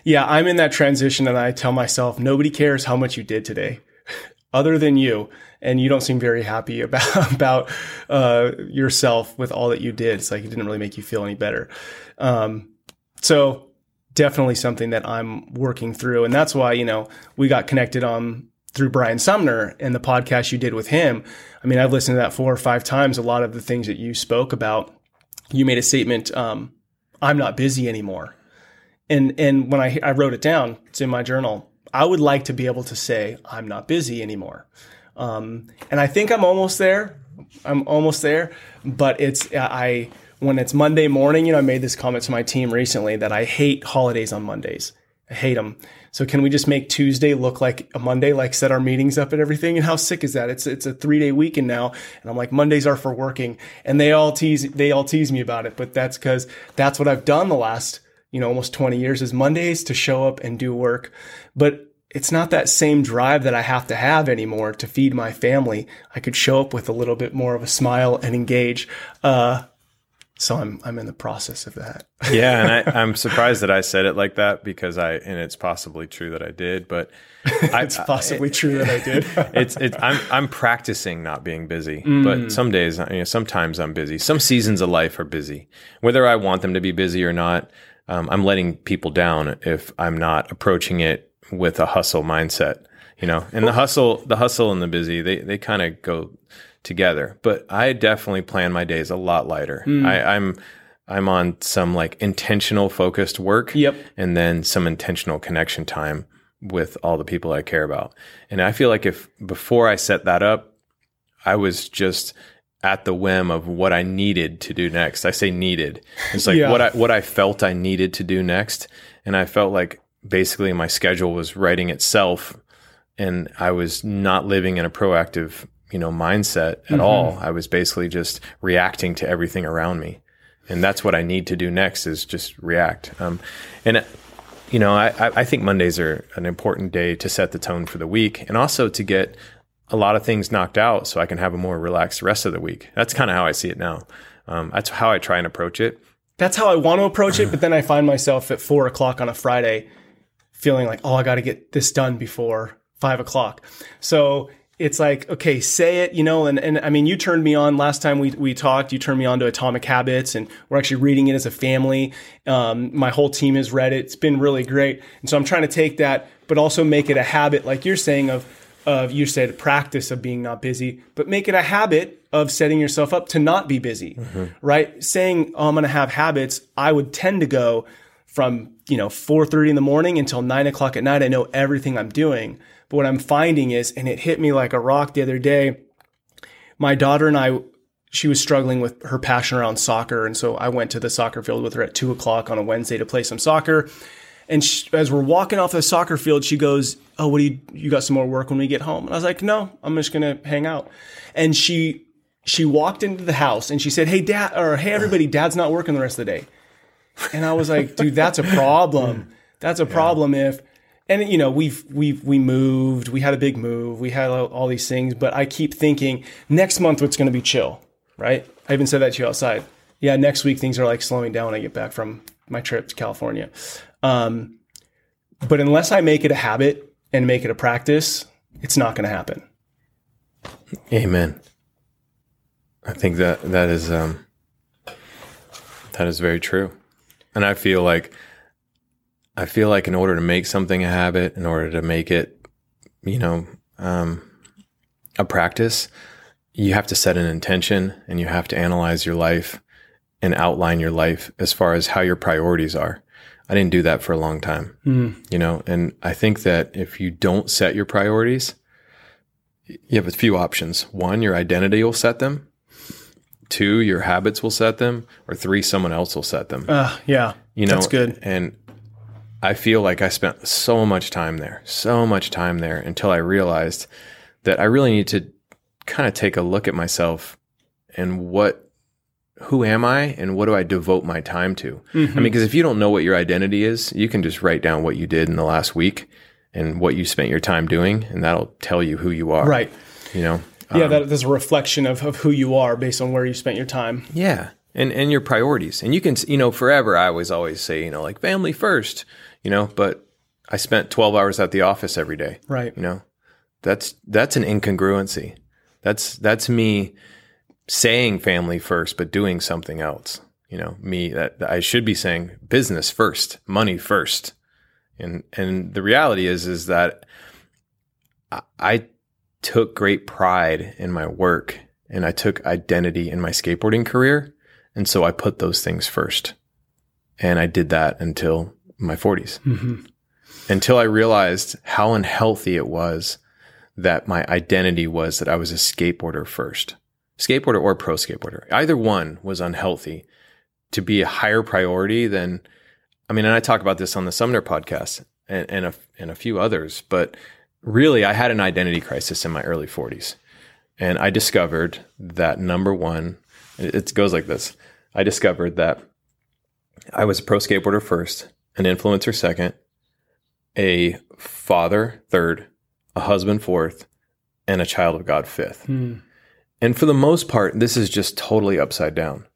Yeah, I'm in that transition and I tell myself, nobody cares how much you did today other than you. And you don't seem very happy about, about uh, yourself with all that you did. It's like it didn't really make you feel any better. Um, so definitely something that I'm working through. And that's why, you know, we got connected on through Brian Sumner and the podcast you did with him. I mean, I've listened to that four or five times. A lot of the things that you spoke about, you made a statement, um, I'm not busy anymore. And, and when I, I wrote it down, it's in my journal. I would like to be able to say, I'm not busy anymore. Um, and I think I'm almost there. I'm almost there, but it's, I, when it's Monday morning, you know, I made this comment to my team recently that I hate holidays on Mondays. I hate them. So can we just make Tuesday look like a Monday, like set our meetings up and everything? And how sick is that? It's it's a three day weekend now, and I'm like Mondays are for working, and they all tease they all tease me about it, but that's because that's what I've done the last you know almost 20 years is Mondays to show up and do work, but it's not that same drive that I have to have anymore to feed my family. I could show up with a little bit more of a smile and engage. Uh, so I'm I'm in the process of that. yeah, and I, am surprised that I said it like that because I and it's possibly true that I did, but I, it's possibly I, true that I did. it's it's I'm I'm practicing not being busy, mm. but some days you know sometimes I'm busy. Some seasons of life are busy, whether I want them to be busy or not. Um, I'm letting people down if I'm not approaching it with a hustle mindset. You know, and the hustle, the hustle and the busy, they they kind of go together. But I definitely plan my days a lot lighter. Mm. I, I'm I'm on some like intentional focused work. Yep. And then some intentional connection time with all the people I care about. And I feel like if before I set that up, I was just at the whim of what I needed to do next. I say needed. It's like yeah. what I what I felt I needed to do next. And I felt like basically my schedule was writing itself and I was not living in a proactive you know mindset at mm-hmm. all. I was basically just reacting to everything around me, and that's what I need to do next is just react. Um, and you know, I, I think Mondays are an important day to set the tone for the week, and also to get a lot of things knocked out, so I can have a more relaxed rest of the week. That's kind of how I see it now. Um, that's how I try and approach it. That's how I want to approach it, but then I find myself at four o'clock on a Friday feeling like, oh, I got to get this done before five o'clock. So it's like okay say it you know and, and i mean you turned me on last time we, we talked you turned me on to atomic habits and we're actually reading it as a family. Um, my whole team has read it. It's been really great. And so i'm trying to take that but also make it a habit like you're saying of of you said practice of being not busy but make it a habit of setting yourself up to not be busy mm-hmm. right? Saying oh, i'm going to have habits i would tend to go from you know 4.30 in the morning until 9 o'clock at night i know everything i'm doing but what I'm finding is, and it hit me like a rock the other day, my daughter and I, she was struggling with her passion around soccer. And so I went to the soccer field with her at two o'clock on a Wednesday to play some soccer. And she, as we're walking off the soccer field, she goes, Oh, what do you, you got some more work when we get home? And I was like, No, I'm just to hang out. And she, she walked into the house and she said, Hey, dad, or Hey, everybody, dad's not working the rest of the day. And I was like, Dude, that's a problem. That's a problem yeah. if and you know we've we've we moved. We had a big move. We had all, these things but i keep thinking next month what's going to be chill right? I even said that to you outside. Yeah next week things are like slowing down when i get back from my trip to california. Um, but unless i make it a habit and make it a practice it's not going to happen. Amen. I think that that is um that is very true and i feel like I feel like in order to make something a habit, in order to make it, you know, um, a practice, you have to set an intention and you have to analyze your life and outline your life as far as how your priorities are. I didn't do that for a long time, mm. you know, and I think that if you don't set your priorities, you have a few options. One, your identity will set them. Two, your habits will set them. Or three, someone else will set them. Uh, yeah. You know, that's good. And I feel like I spent so much time there, so much time there until I realized that I really need to kind of take a look at myself and what who am I and what do I devote my time to? Mm-hmm. I mean, because if you don't know what your identity is, you can just write down what you did in the last week and what you spent your time doing, and that'll tell you who you are. Right. You know? Yeah, um, that, that's a reflection of, of who you are based on where you spent your time. Yeah. And, and your priorities. And you can, you know, forever, I always always say, you know, like family first you know, but I spent 12 hours at the office every day. Right. You know, that's, that's an incongruency. That's, that's me saying family first, but doing something else. you know, me that, that I should be saying business first, money first. And and the reality is is that I took great pride in my work and I took identity in my skateboarding career. And so I put those things first. And I did that until my 40s. Mm-hmm. Until I realized how unhealthy it was that my identity was that I was a skateboarder first. Skateboarder or pro skateboarder. Either one was unhealthy to be a higher priority than I mean, and I talk about this on the Sumner podcast and, and, a, and a few others, but really I had an identity crisis in my early 40s. And I discovered that number one, it goes like this. I discovered that I was a pro skateboarder first, an influencer second, a father third, a husband fourth, and a child of God fifth. Hmm. And for the most part, this is just totally upside down.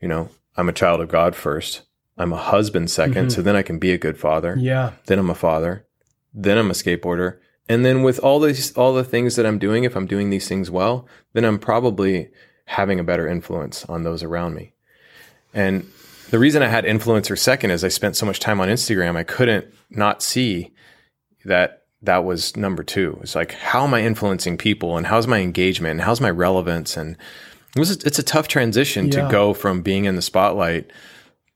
You know, I'm a child of God first. I'm a husband 2nd mm-hmm. so then I can be a good father. Yeah. Then I'm a father. Then I'm a skateboarder. And then with all these all the things that I'm doing, if I'm doing these things well, then I'm probably having a better influence on those around me. And the reason I had influencer second is I spent so much time on Instagram, I couldn't not see that that was number two. It's like, how am I influencing people and how's my engagement and how's my relevance? And it was, it's a tough transition Yeah. to go from being in the spotlight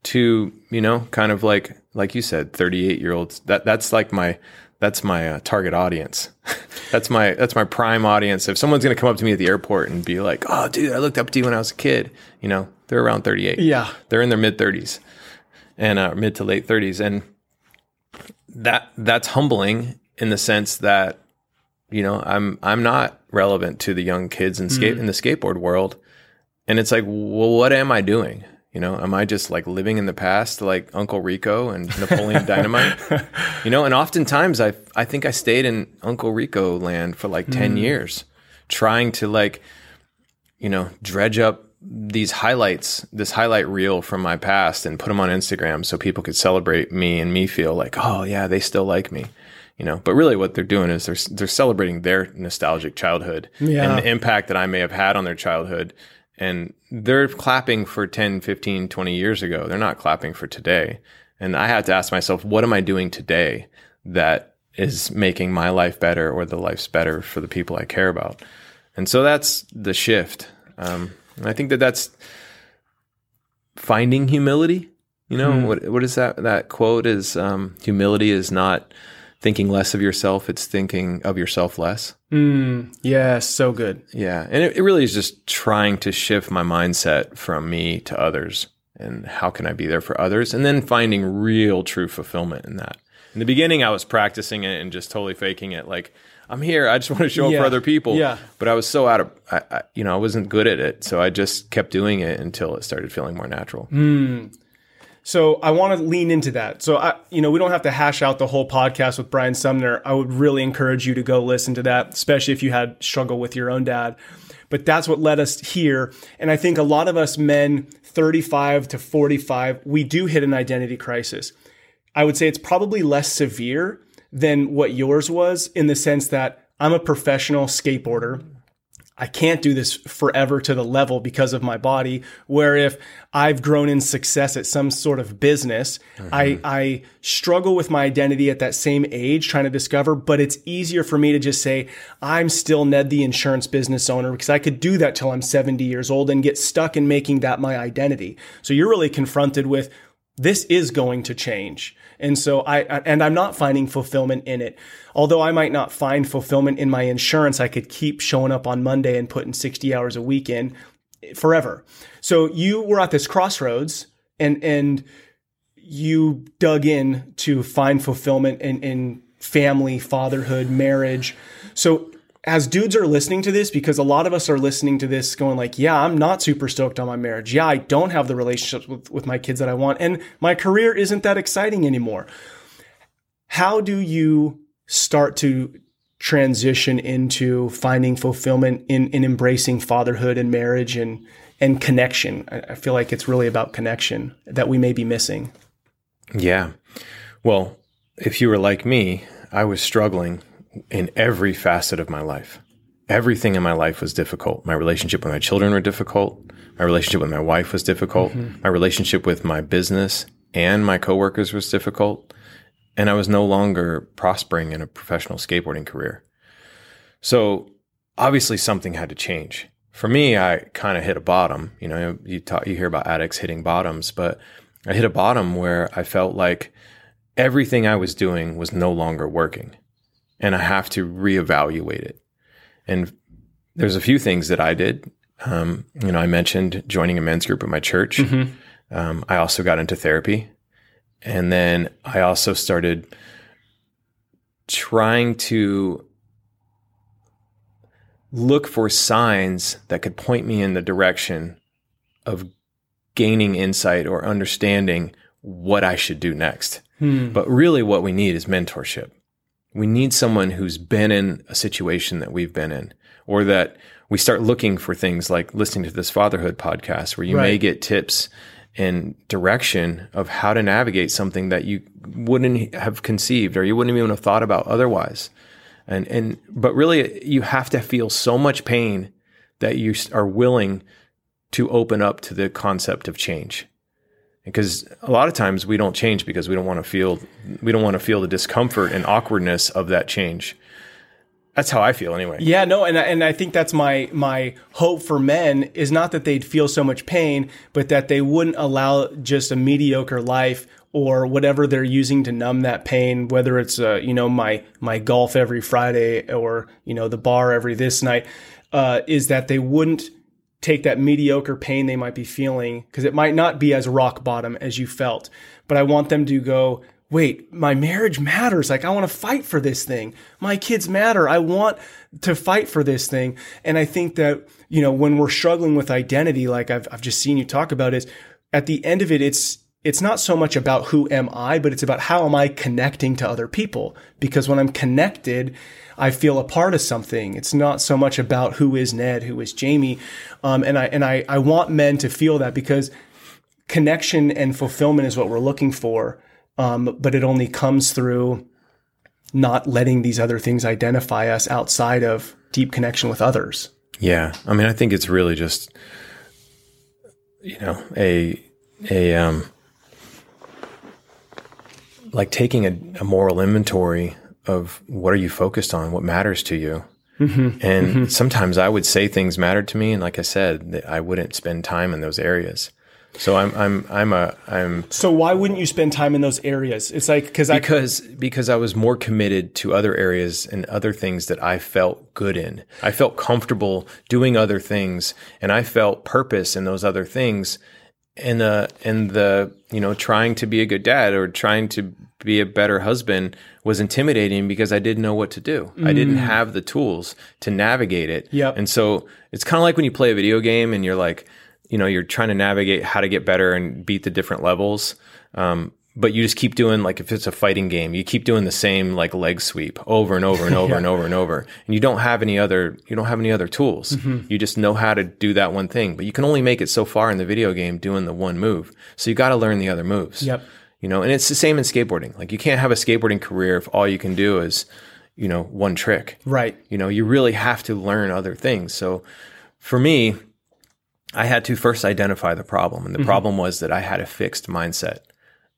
to, you know, kind of like, like you said, 38 year olds. That that's like my, that's my uh, target audience. that's my, that's my prime audience. If someone's going to come up to me at the airport and be like, oh, dude, I looked up to you when I was a kid, you know, they're around 38 Yeah. they're in their mid 30s and uh, mid to late 30s and that that's humbling in the sense that you know i'm i'm not relevant to the young kids in skate in the skateboard world and it's like well what am i doing you know am i just like living in the past like uncle rico and napoleon dynamite you know and oftentimes i i think i stayed in uncle rico land for like 10 hmm. years trying to like you know, dredge up these highlights, this highlight reel from my past and put them on Instagram so people could celebrate me and me feel like, oh yeah, they still like me. You know, but really what they're doing is they're they're celebrating their nostalgic childhood Yeah. and the impact that I may have had on their childhood and they're clapping for 10, 15, 20 years ago. They're not clapping for today. And I have to ask myself, what am I doing today that is making my life better or the life's better for the people I care about? And so that's the shift. Um, and I think that that's finding humility. You know, what what is that? That quote is um, humility is not thinking less of yourself; it's thinking of yourself less. Mm, yes. So good. Yeah, and it, it really is just trying to shift my mindset from me to others, and how can I be there for others, and then finding real, true fulfillment in that. In the beginning, I was practicing it and just totally faking it, like I'm here. I just want to show up for other people. Yeah. But I was so out of, I, I, you know, I wasn't good at it, so I just kept doing it until it started feeling more natural. Mm, So I want to lean into that. So I, you know, we don't have to hash out the whole podcast with Brian Sumner. I would really encourage you to go listen to that, especially if you had struggle with your own dad. But that's what led us here. And I think a lot of us men, 35 to 45, we do hit an identity crisis. I would say it's probably less severe than what yours was in the sense that I'm a professional skateboarder. I can't do this forever to the level because of my body. Where if I've grown in success at some sort of business, I, mm-hmm. I struggle with my identity at that same age trying to discover, but it's easier for me to just say, I'm still Ned, the insurance business owner, because I could do that till I'm 70 years old and get stuck in making that my identity. So you're really confronted with, this is going to change. And so I, and I'm not finding fulfillment in it. Although I might not find fulfillment in my insurance, I could keep showing up on Monday and putting 60 hours a week in forever. So you were at this crossroads and, and you dug in to find fulfillment in, in family, fatherhood, marriage. So as dudes are listening to this, because a lot of us are listening to this going like, yeah, I'm not super stoked on my marriage. Yeah, I don't have the relationships with, with my kids that I want. And my career isn't that exciting anymore. How do you start to transition into finding fulfillment in, in embracing fatherhood and marriage and, and connection? I, I feel like it's really about connection that we may be missing. Yeah. Well, if you were like me, I was struggling in every facet of my life. everything in my life was difficult. My relationship with my children were difficult. My relationship with my wife was difficult. Mm-hmm. My relationship with my business and my coworkers was difficult. And I was no longer prospering in a professional skateboarding career. So obviously something had to change. For me, I kind of hit a bottom. You know, you talk, you hear about addicts hitting bottoms, but I hit a bottom where I felt like everything I was doing was no longer working and I have to reevaluate it. And there's a few things that I did. Um, you know, I mentioned joining a men's group at my church. Mm-hmm. Um, I also got into therapy. And then I also started trying to look for signs that could point me in the direction of gaining insight or understanding what I should do next. Hmm. But really, what we need is mentorship. We need someone who's been in a situation that we've been in, or that we start looking for things like listening to this fatherhood podcast where you right. may get tips and direction of how to navigate something that you wouldn't have conceived or you wouldn't even have thought about otherwise. And, and, but really you have to feel so much pain that you are willing to open up to the concept of change because a lot of times we don't change because we don't want to feel we don't want to feel the discomfort and awkwardness of that change that's how I feel anyway. Yeah, no, and I, and I think that's my my hope for men is not that they'd feel so much pain, but that they wouldn't allow just a mediocre life or whatever they're using to numb that pain, whether it's uh, you know my my golf every Friday or you know the bar every this night, uh, is that they wouldn't take that mediocre pain they might be feeling because it might not be as rock bottom as you felt. But I want them to go, wait, my marriage matters. Like, I want to fight for this thing. My kids matter. I want to fight for this thing. And I think that, you know, when we're struggling with identity, like I've, I've just seen you talk about is at the end of it, it's, it's not so much about who am I, but it's about how am I connecting to other people? Because when I'm connected, I feel a part of something. It's not so much about who is Ned, who is Jamie. Um, and I, and I, I want men to feel that because connection and fulfillment is what we're looking for. Um, but it only comes through not letting these other things identify us outside of deep connection with others. Yeah. I mean, I think it's really just, you know, a, a, um, like taking a, a moral inventory of what are you focused on, what matters to you. Mm-hmm. And mm-hmm. sometimes I would say things mattered to me, and like I said, I wouldn't spend time in those areas. So I'm I'm I'm a I'm. So why wouldn't you spend time in those areas? It's like because I because because I was more committed to other areas and other things that I felt good in. I felt comfortable doing other things, and I felt purpose in those other things. And the and the you know trying to be a good dad or trying to be a better husband was intimidating because I didn't know what to do. Mm. I didn't mm. have the tools to navigate it. Yep. And so it's kind of like when you play a video game and you're like, you know, you're trying to navigate how to get better and beat the different levels. Um, but you just keep doing like if it's a fighting game, you keep doing the same like leg sweep over and over and over yeah. and over and over, and you don't have any other you don't have any other tools. Mm-hmm. You just know how to do that one thing, but you can only make it so far in the video game doing the one move. So you got to learn the other moves. Yep. You know, and it's the same in skateboarding. Like you can't have a skateboarding career if all you can do is, you know, one trick. Right. You know, you really have to learn other things. So for me, I had to first identify the problem. And the mm-hmm. problem was that I had a fixed mindset.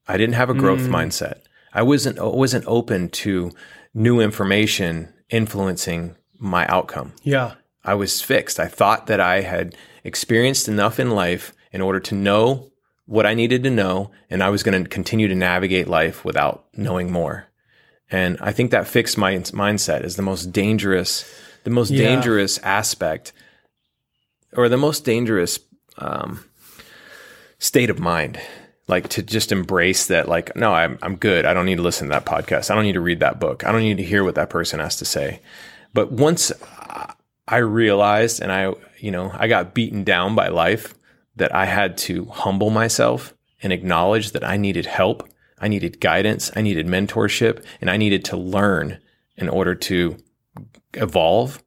I didn't have a growth mm. mindset. I wasn't wasn't open to new information influencing my outcome. Yeah. I was fixed. I thought that I had experienced enough in life in order to know what I needed to know, and I was going to continue to navigate life without knowing more. And I think that fixed my mindset is the most dangerous, the most yeah. dangerous aspect, or the most dangerous um, state of mind. Like to just embrace that, like, no, I'm I'm good. I don't need to listen to that podcast. I don't need to read that book. I don't need to hear what that person has to say. But once I realized, and I, you know, I got beaten down by life that I had to humble myself and acknowledge that I needed help, I needed guidance, I needed mentorship, and I needed to learn in order to evolve,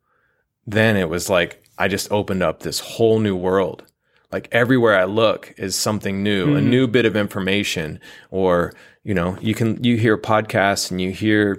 then it was like I just opened up this whole new world. Like everywhere I look is something new, mm-hmm. a new bit of information, or you know, you can you hear podcasts and you hear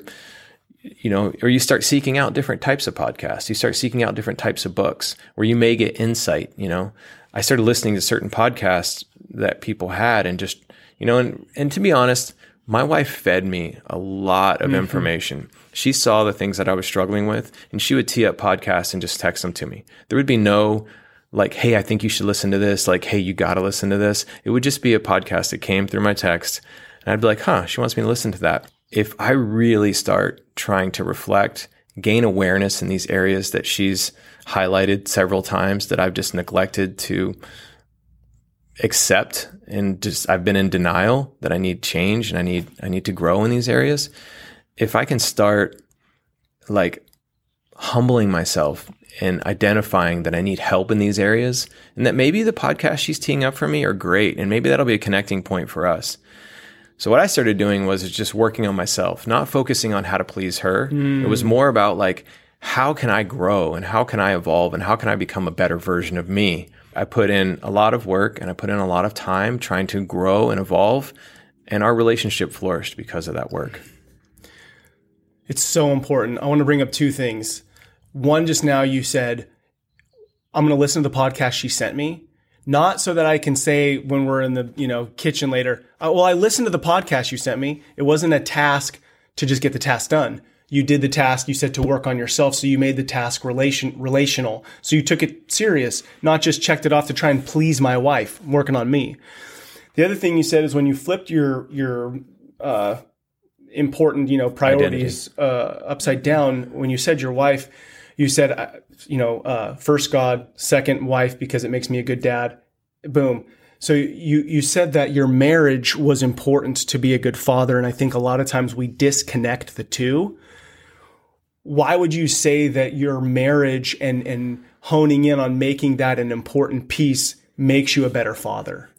you know, or you start seeking out different types of podcasts. You start seeking out different types of books where you may get insight. You know, I started listening to certain podcasts that people had and just, you know, and, and to be honest, my wife fed me a lot of mm-hmm. information. She saw the things that I was struggling with and she would tee up podcasts and just text them to me. There would be no like, hey, I think you should listen to this. Like, hey, you got to listen to this. It would just be a podcast that came through my text. And I'd be like, huh, she wants me to listen to that. If I really start trying to reflect, gain awareness in these areas that she's highlighted several times that I've just neglected to accept and just I've been in denial that I need change and I need I need to grow in these areas. If I can start like humbling myself and identifying that I need help in these areas and that maybe the podcast she's teeing up for me are great and maybe that'll be a connecting point for us. So what I started doing was just working on myself, not focusing on how to please her. Mm. It was more about like how can I grow and how can I evolve and how can I become a better version of me? I put in a lot of work and I put in a lot of time trying to grow and evolve, and our relationship flourished because of that work. It's so important. I want to bring up two things. One, just now you said, I'm going to listen to the podcast she sent me, not so that I can say when we're in the you know kitchen later, oh, well, I listened to the podcast you sent me. It wasn't a task to just get the task done. You did the task you said to work on yourself so you made the task relation relational. So you took it serious not just checked it off to try and please my wife I'm working on me. The other thing you said is when you flipped your your uh, important you know priorities uh, upside down when you said your wife you said uh, you know uh, first god second wife because it makes me a good dad. Boom. So you you said that your marriage was important to be a good father and i think a lot of times we disconnect the two. Why would you say that your marriage and and honing in on making that an important piece makes you a better father?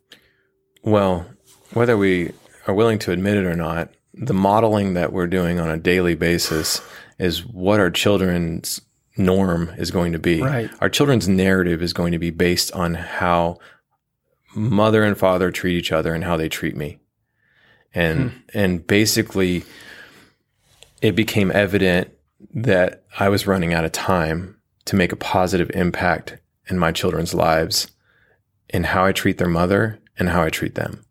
Well, whether we are willing to admit it or not, the modeling that we're doing on a daily basis is what our children's norm is going to be. Right. Our children's narrative is going to be based on how mother and father treat each other and how they treat me. And hmm. and basically it became evident that I was running out of time to make a positive impact in my children's lives in how I treat their mother and how I treat them.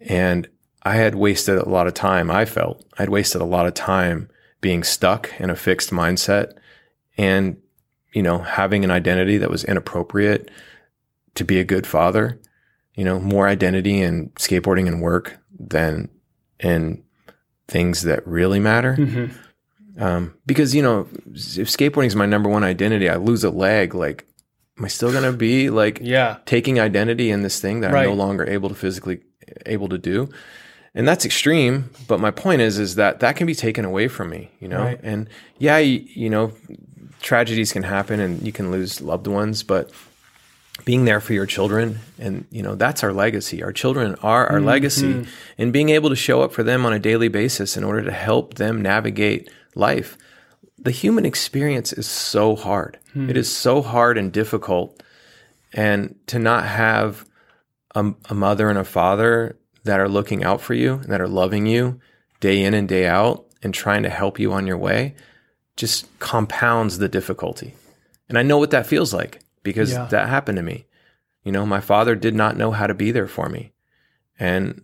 And I had wasted a lot of time. I felt I'd wasted a lot of time being stuck in a fixed mindset and, you know, having an identity that was inappropriate to be a good father, you know, more identity in skateboarding and work than in things that really matter. Mm-hmm. Um, because you know, if skateboarding is my number one identity, I lose a leg. Like, am I still gonna be like, yeah, taking identity in this thing that right. I'm no longer able to physically able to do? And that's extreme. But my point is, is that that can be taken away from me. You know, right. and yeah, you, you know, tragedies can happen and you can lose loved ones, but being there for your children and you know that's our legacy our children are our mm-hmm. legacy and being able to show up for them on a daily basis in order to help them navigate life. The human experience is so hard. Hmm. It is so hard and difficult. And to not have a, a, mother and a father that are looking out for you and that are loving you day in and day out and trying to help you on your way just compounds the difficulty. And I know what that feels like because yeah. that happened to me. You know, my father did not know how to be there for me. And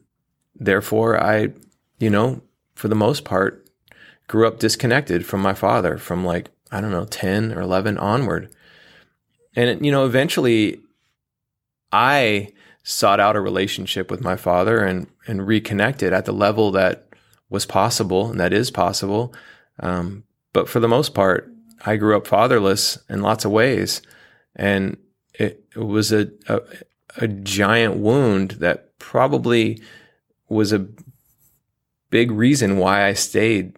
therefore, I, you know, for the most part, grew up disconnected from my father from like, I don't know, 10 or 11 onward. And, you know, eventually I sought out a relationship with my father and, and reconnected at the level that was possible and that is possible. Um, but for the most part, I grew up fatherless in lots of ways. And it, it was a, a, a giant wound that probably was a big reason why I stayed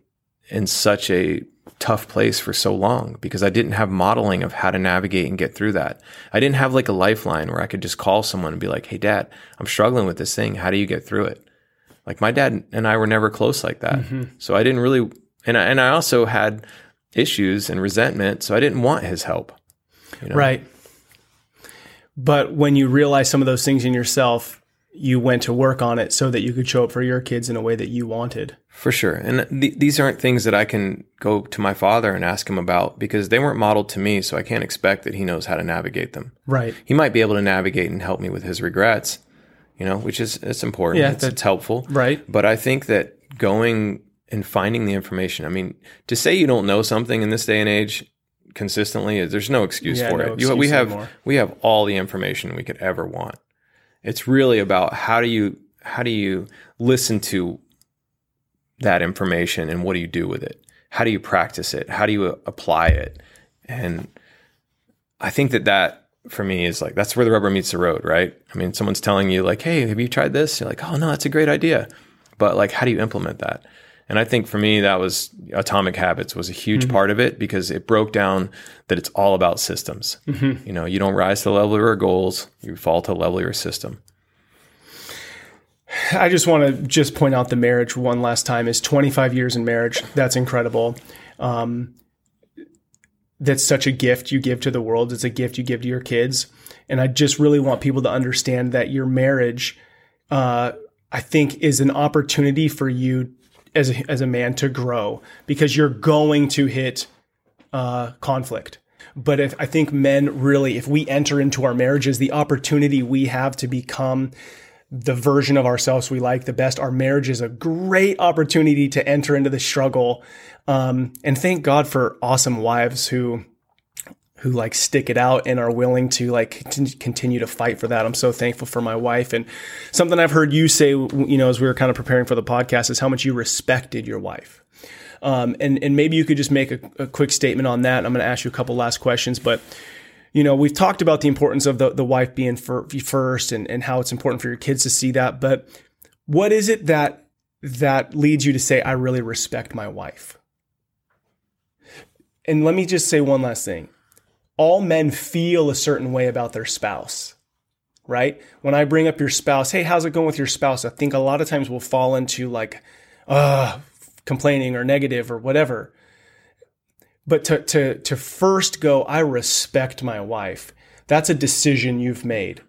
in such a tough place for so long because I didn't have modeling of how to navigate and get through that. I didn't have like a lifeline where I could just call someone and be like, Hey dad, I'm struggling with this thing. How do you get through it? Like my dad and I were never close like that. Mm-hmm. So I didn't really, and I, and I also had issues and resentment. So I didn't want his help. You know? Right. But when you realize some of those things in yourself, you went to work on it so that you could show up for your kids in a way that you wanted. For sure. And th- these aren't things that I can go to my father and ask him about because they weren't modeled to me. So I can't expect that he knows how to navigate them. Right. He might be able to navigate and help me with his regrets, you know, which is, it's important. Yeah, it's, it's helpful. Right. But I think that going and finding the information, I mean, to say you don't know something in this day and age consistently, is there's no excuse Yeah, for no it. You, we have anymore. we have all the information we could ever want. It's really about how do you how do you listen to that information and what do you do with it? How do you practice it? How do you uh, apply it? And I think that that for me is like that's where the rubber meets the road, right? I mean, someone's telling you like, "Hey, have you tried this?" You're like, "Oh no, that's a great idea," but like, how do you implement that? And I think for me, that was Atomic Habits was a huge part of it because it broke down that it's all about systems. You know, you don't rise to the level of your goals; you fall to the level of your system. I just want to just point out the marriage one last time is 25 years in marriage. That's incredible. Um, that's such a gift you give to the world. It's a gift you give to your kids. And I just really want people to understand that your marriage, uh, I think, is an opportunity for you as a, as a man to grow because you're going to hit uh, conflict. But if I think men really, if we enter into our marriages, the opportunity we have to become the version of ourselves we like the best. Our marriage is a great opportunity to enter into the struggle. Um, and thank God for awesome wives who who like stick it out and are willing to like continue to fight for that. I'm so thankful for my wife and something I've heard you say, you know, as we were kind of preparing for the podcast is how much you respected your wife. Um, and, and maybe you could just make a, a quick statement on that. I'm going to ask you a couple last questions, but you know, we've talked about the importance of the, the wife being fir- first and, and how it's important for your kids to see that. But what is it that that leads you to say, I really respect my wife? And let me just say one last thing. All men feel a certain way about their spouse, right? When I bring up your spouse, hey, how's it going with your spouse? I think a lot of times we'll fall into like, uh, complaining or negative or whatever but to to to first go i respect my wife that's a decision you've made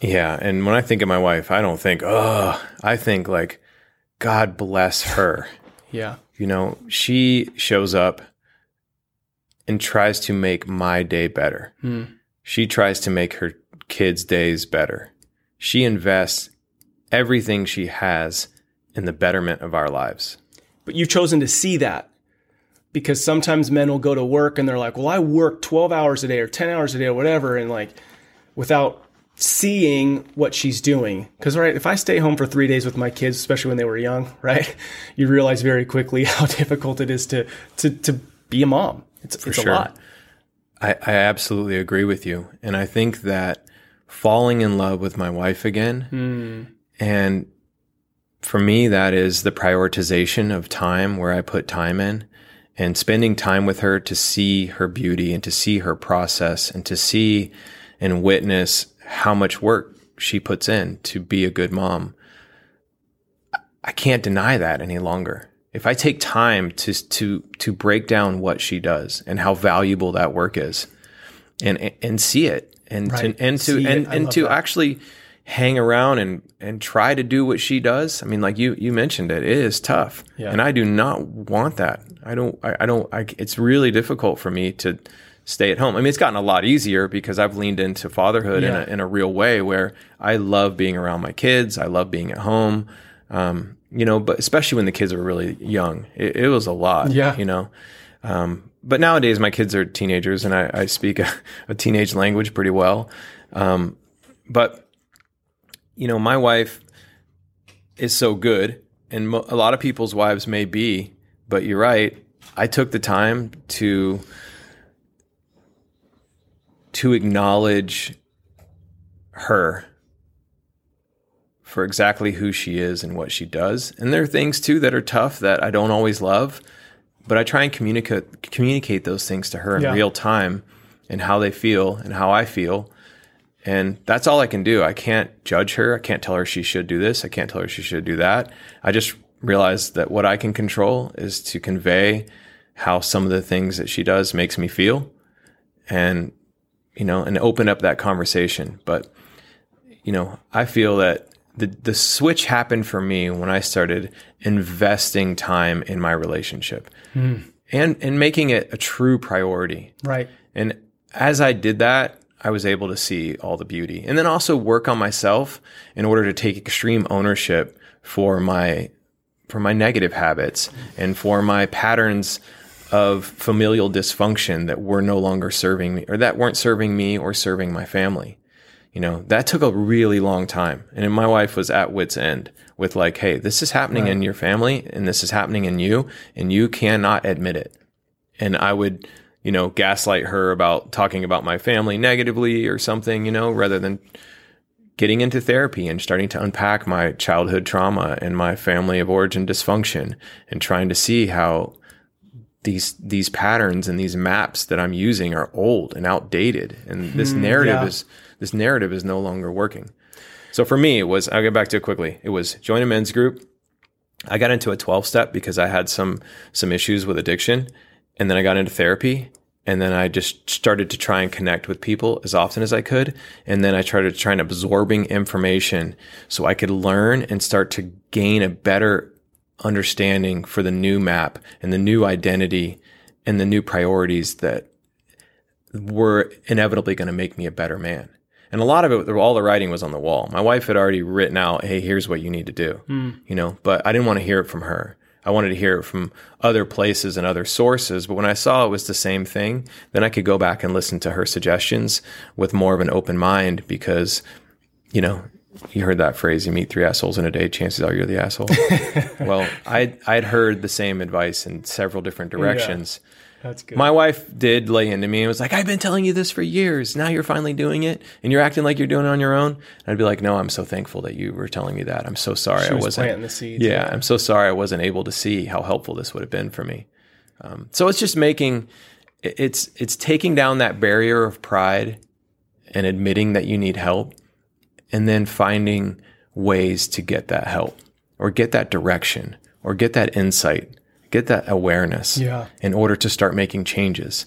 Yeah, and when I think of my wife, I don't think, oh, I think like, God bless her. yeah You know, she shows up and tries to make my day better. Hmm. She tries to make her kids' days better. She invests everything she has in the betterment of our lives. but you've chosen to see that because sometimes men will go to work and they're like well i work 12 hours a day or 10 hours a day or whatever and like without seeing what she's doing because right if i stay home for three days with my kids especially when they were young right you realize very quickly how difficult it is to to, to be a mom it's, it's sure. a lot I, I absolutely agree with you. And I think that falling in love with my wife again, hmm. and for me, that is the prioritization of time where I put time in and spending time with her to see her beauty and to see her process and to see and witness how much work she puts in to be a good mom. I can't deny that any longer. If I take time to to to break down what she does and how valuable that work is, and and see it, and Right. to and to See and, and to that. actually hang around and and try to do what she does. I mean, like you you mentioned it, it is tough, Yeah. and I do not want that. I don't. I, I don't. I, it's really difficult for me to stay at home. I mean, it's gotten a lot easier because I've leaned into fatherhood in, a, in a real way where I love being around my kids. I love being at home. Um, you know, but especially when the kids were really young, it, it was a lot. Yeah. You know, um, but nowadays my kids are teenagers and I, I speak a, a teenage language pretty well. Um, but you know, my wife is so good, and mo- a lot of people's wives may be, but you're right. I took the time to to acknowledge her for exactly who she is and what she does. And there are things too that are tough that I don't always love, but I try and communicate communicate those things to her in Yeah. real time and how they feel and how I feel. And that's all I can do. I can't judge her. I can't tell her she should do this. I can't tell her she should do that. I just realize that what I can control is to convey how some of the things that she does makes me feel and you know and open up that conversation. But you know, I feel that the the switch happened for me when I started investing time in my relationship hmm. and and making it a true priority. Right. And as I did that, I was able to see all the beauty and then also work on myself in order to take extreme ownership for my for my negative habits and for my patterns of familial dysfunction that were no longer serving me or that weren't serving me or serving my family. You know, that took a really long time. And my wife was at wit's end with like, hey, this is happening in your family and this is happening in you and you cannot admit it. And I would, you know, gaslight her about talking about my family negatively or something, you know, rather than getting into therapy and starting to unpack my childhood trauma and my family of origin dysfunction and trying to see how these these patterns and these maps that I'm using are old and outdated and this hmm, narrative yeah. is this narrative is no longer working. So for me it was I'll get back to it quickly. It was join a men's group. I got into a 12 step because I had some some issues with addiction and then I got into therapy and then I just started to try and connect with people as often as I could and then I started trying absorbing information so I could learn and start to gain a better understanding for the new map and the new identity and the new priorities that were inevitably going to make me a better man. And a lot of it, all the writing was on the wall. My wife had already written out, "Hey, here's what you need to do," hmm. you know. But I didn't want to hear it from her. I wanted to hear it from other places and other sources. But when I saw it was the same thing, then I could go back and listen to her suggestions with more of an open mind because, you know, you heard that phrase, you meet three assholes in a day, chances are you're the asshole. well, I I'd heard the same advice in several different directions. That's good. My wife did lay into me and was like, I've been telling you this for years. Now you're finally doing it and you're acting like you're doing it on your own. And I'd be like, no, I'm so thankful that you were telling me that. I'm so sorry She I was wasn't. planting the seeds, Yeah, yeah. I'm so sorry I wasn't able to see how helpful this would have been for me. Um, so it's just making, it's, it's taking down that barrier of pride and admitting that you need help and then finding ways to get that help or get that direction or get that insight, get that awareness Yeah. in order to start making changes.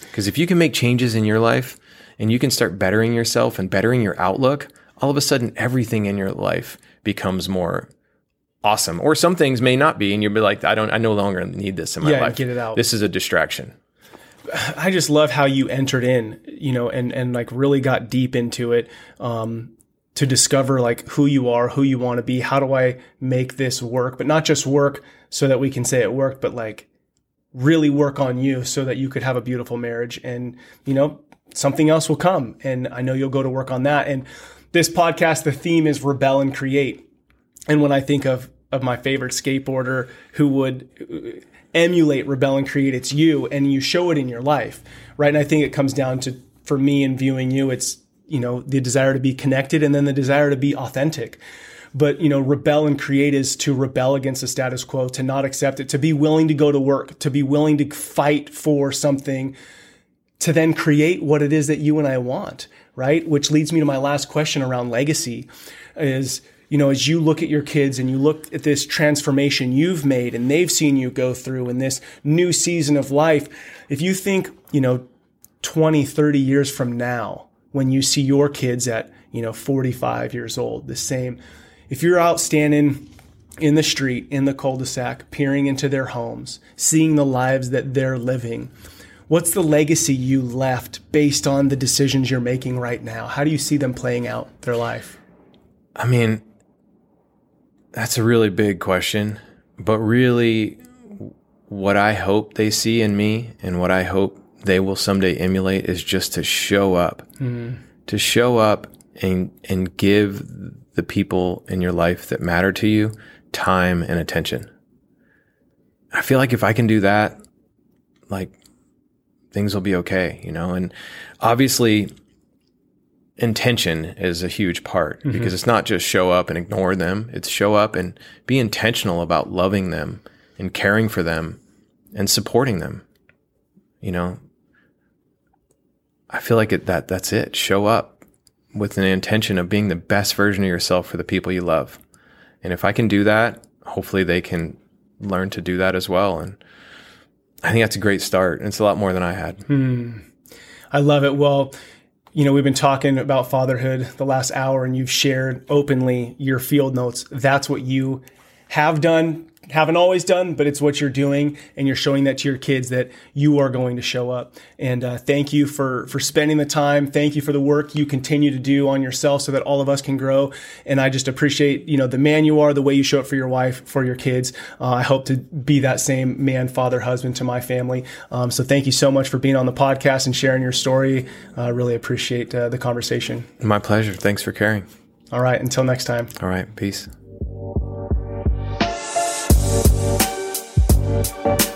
Because if you can make changes in your life and you can start bettering yourself and bettering your outlook, all of a sudden everything in your life becomes more awesome. Or some things may not be, and you'll be like, I don't, I no longer need this in my Yeah, life. get it out. This is a distraction. I just love how you entered in, you know, and and like really got deep into it um, to discover like who you are, who you want to be. How do I make this work? But not just work so that we can say it worked, but like really work on you so that you could have a beautiful marriage. And you know, something else will come, and I know you'll go to work on that. And this podcast, the theme is rebel and create. And when I think of of my favorite skateboarder who would uh, emulate rebel and create, it's you, and you show it in your life, right? And I think it comes down to for me in viewing you, it's you know the desire to be connected, and then the desire to be authentic. But you know, rebel and create is to rebel against the status quo, to not accept it, to be willing to go to work, to be willing to fight for something to then create what it is that you and I want, right? Which leads me to my last question around legacy is, you know, as you look at your kids and you look at this transformation you've made and they've seen you go through in this new season of life, if you think, you know, 20, 30 years from now, when you see your kids at, you know, 45 years old, the same, if you're out standing in the street, in the cul-de-sac, peering into their homes, seeing the lives that they're living, What's the legacy you left based on the decisions you're making right now? How do you see them playing out their life? I mean, that's a really big question, but really, what I hope they see in me and what I hope they will someday emulate is just to show up, mm-hmm. to show up and and give the people in your life that matter to you time and attention. I feel like if I can do that, like things will be okay, you know. And obviously, intention is a huge part mm-hmm. because it's not just show up and ignore them. It's show up and be intentional about loving them and caring for them and supporting them. You know, I feel like it, that that's it. Show up with an intention of being the best version of yourself for the people you love. And if I can do that, hopefully they can learn to do that as well. And I think that's a great start. It's a lot more than I had. Hmm. I love it. Well, you know, we've been talking about fatherhood the last hour and you've shared openly your field notes. That's what you have done haven't always done, but it's what you're doing, and you're showing that to your kids that you are going to show up. And uh, thank you for for spending the time. Thank you for the work you continue to do on yourself, so that all of us can grow. And I just appreciate you know the man you are, the way you show up for your wife, for your kids. Uh, I hope to be that same man, father, husband to my family. Um, so thank you so much for being on the podcast and sharing your story. I uh, really appreciate uh, the conversation. My pleasure. Thanks for caring. All right. Until next time. All right. Peace. You.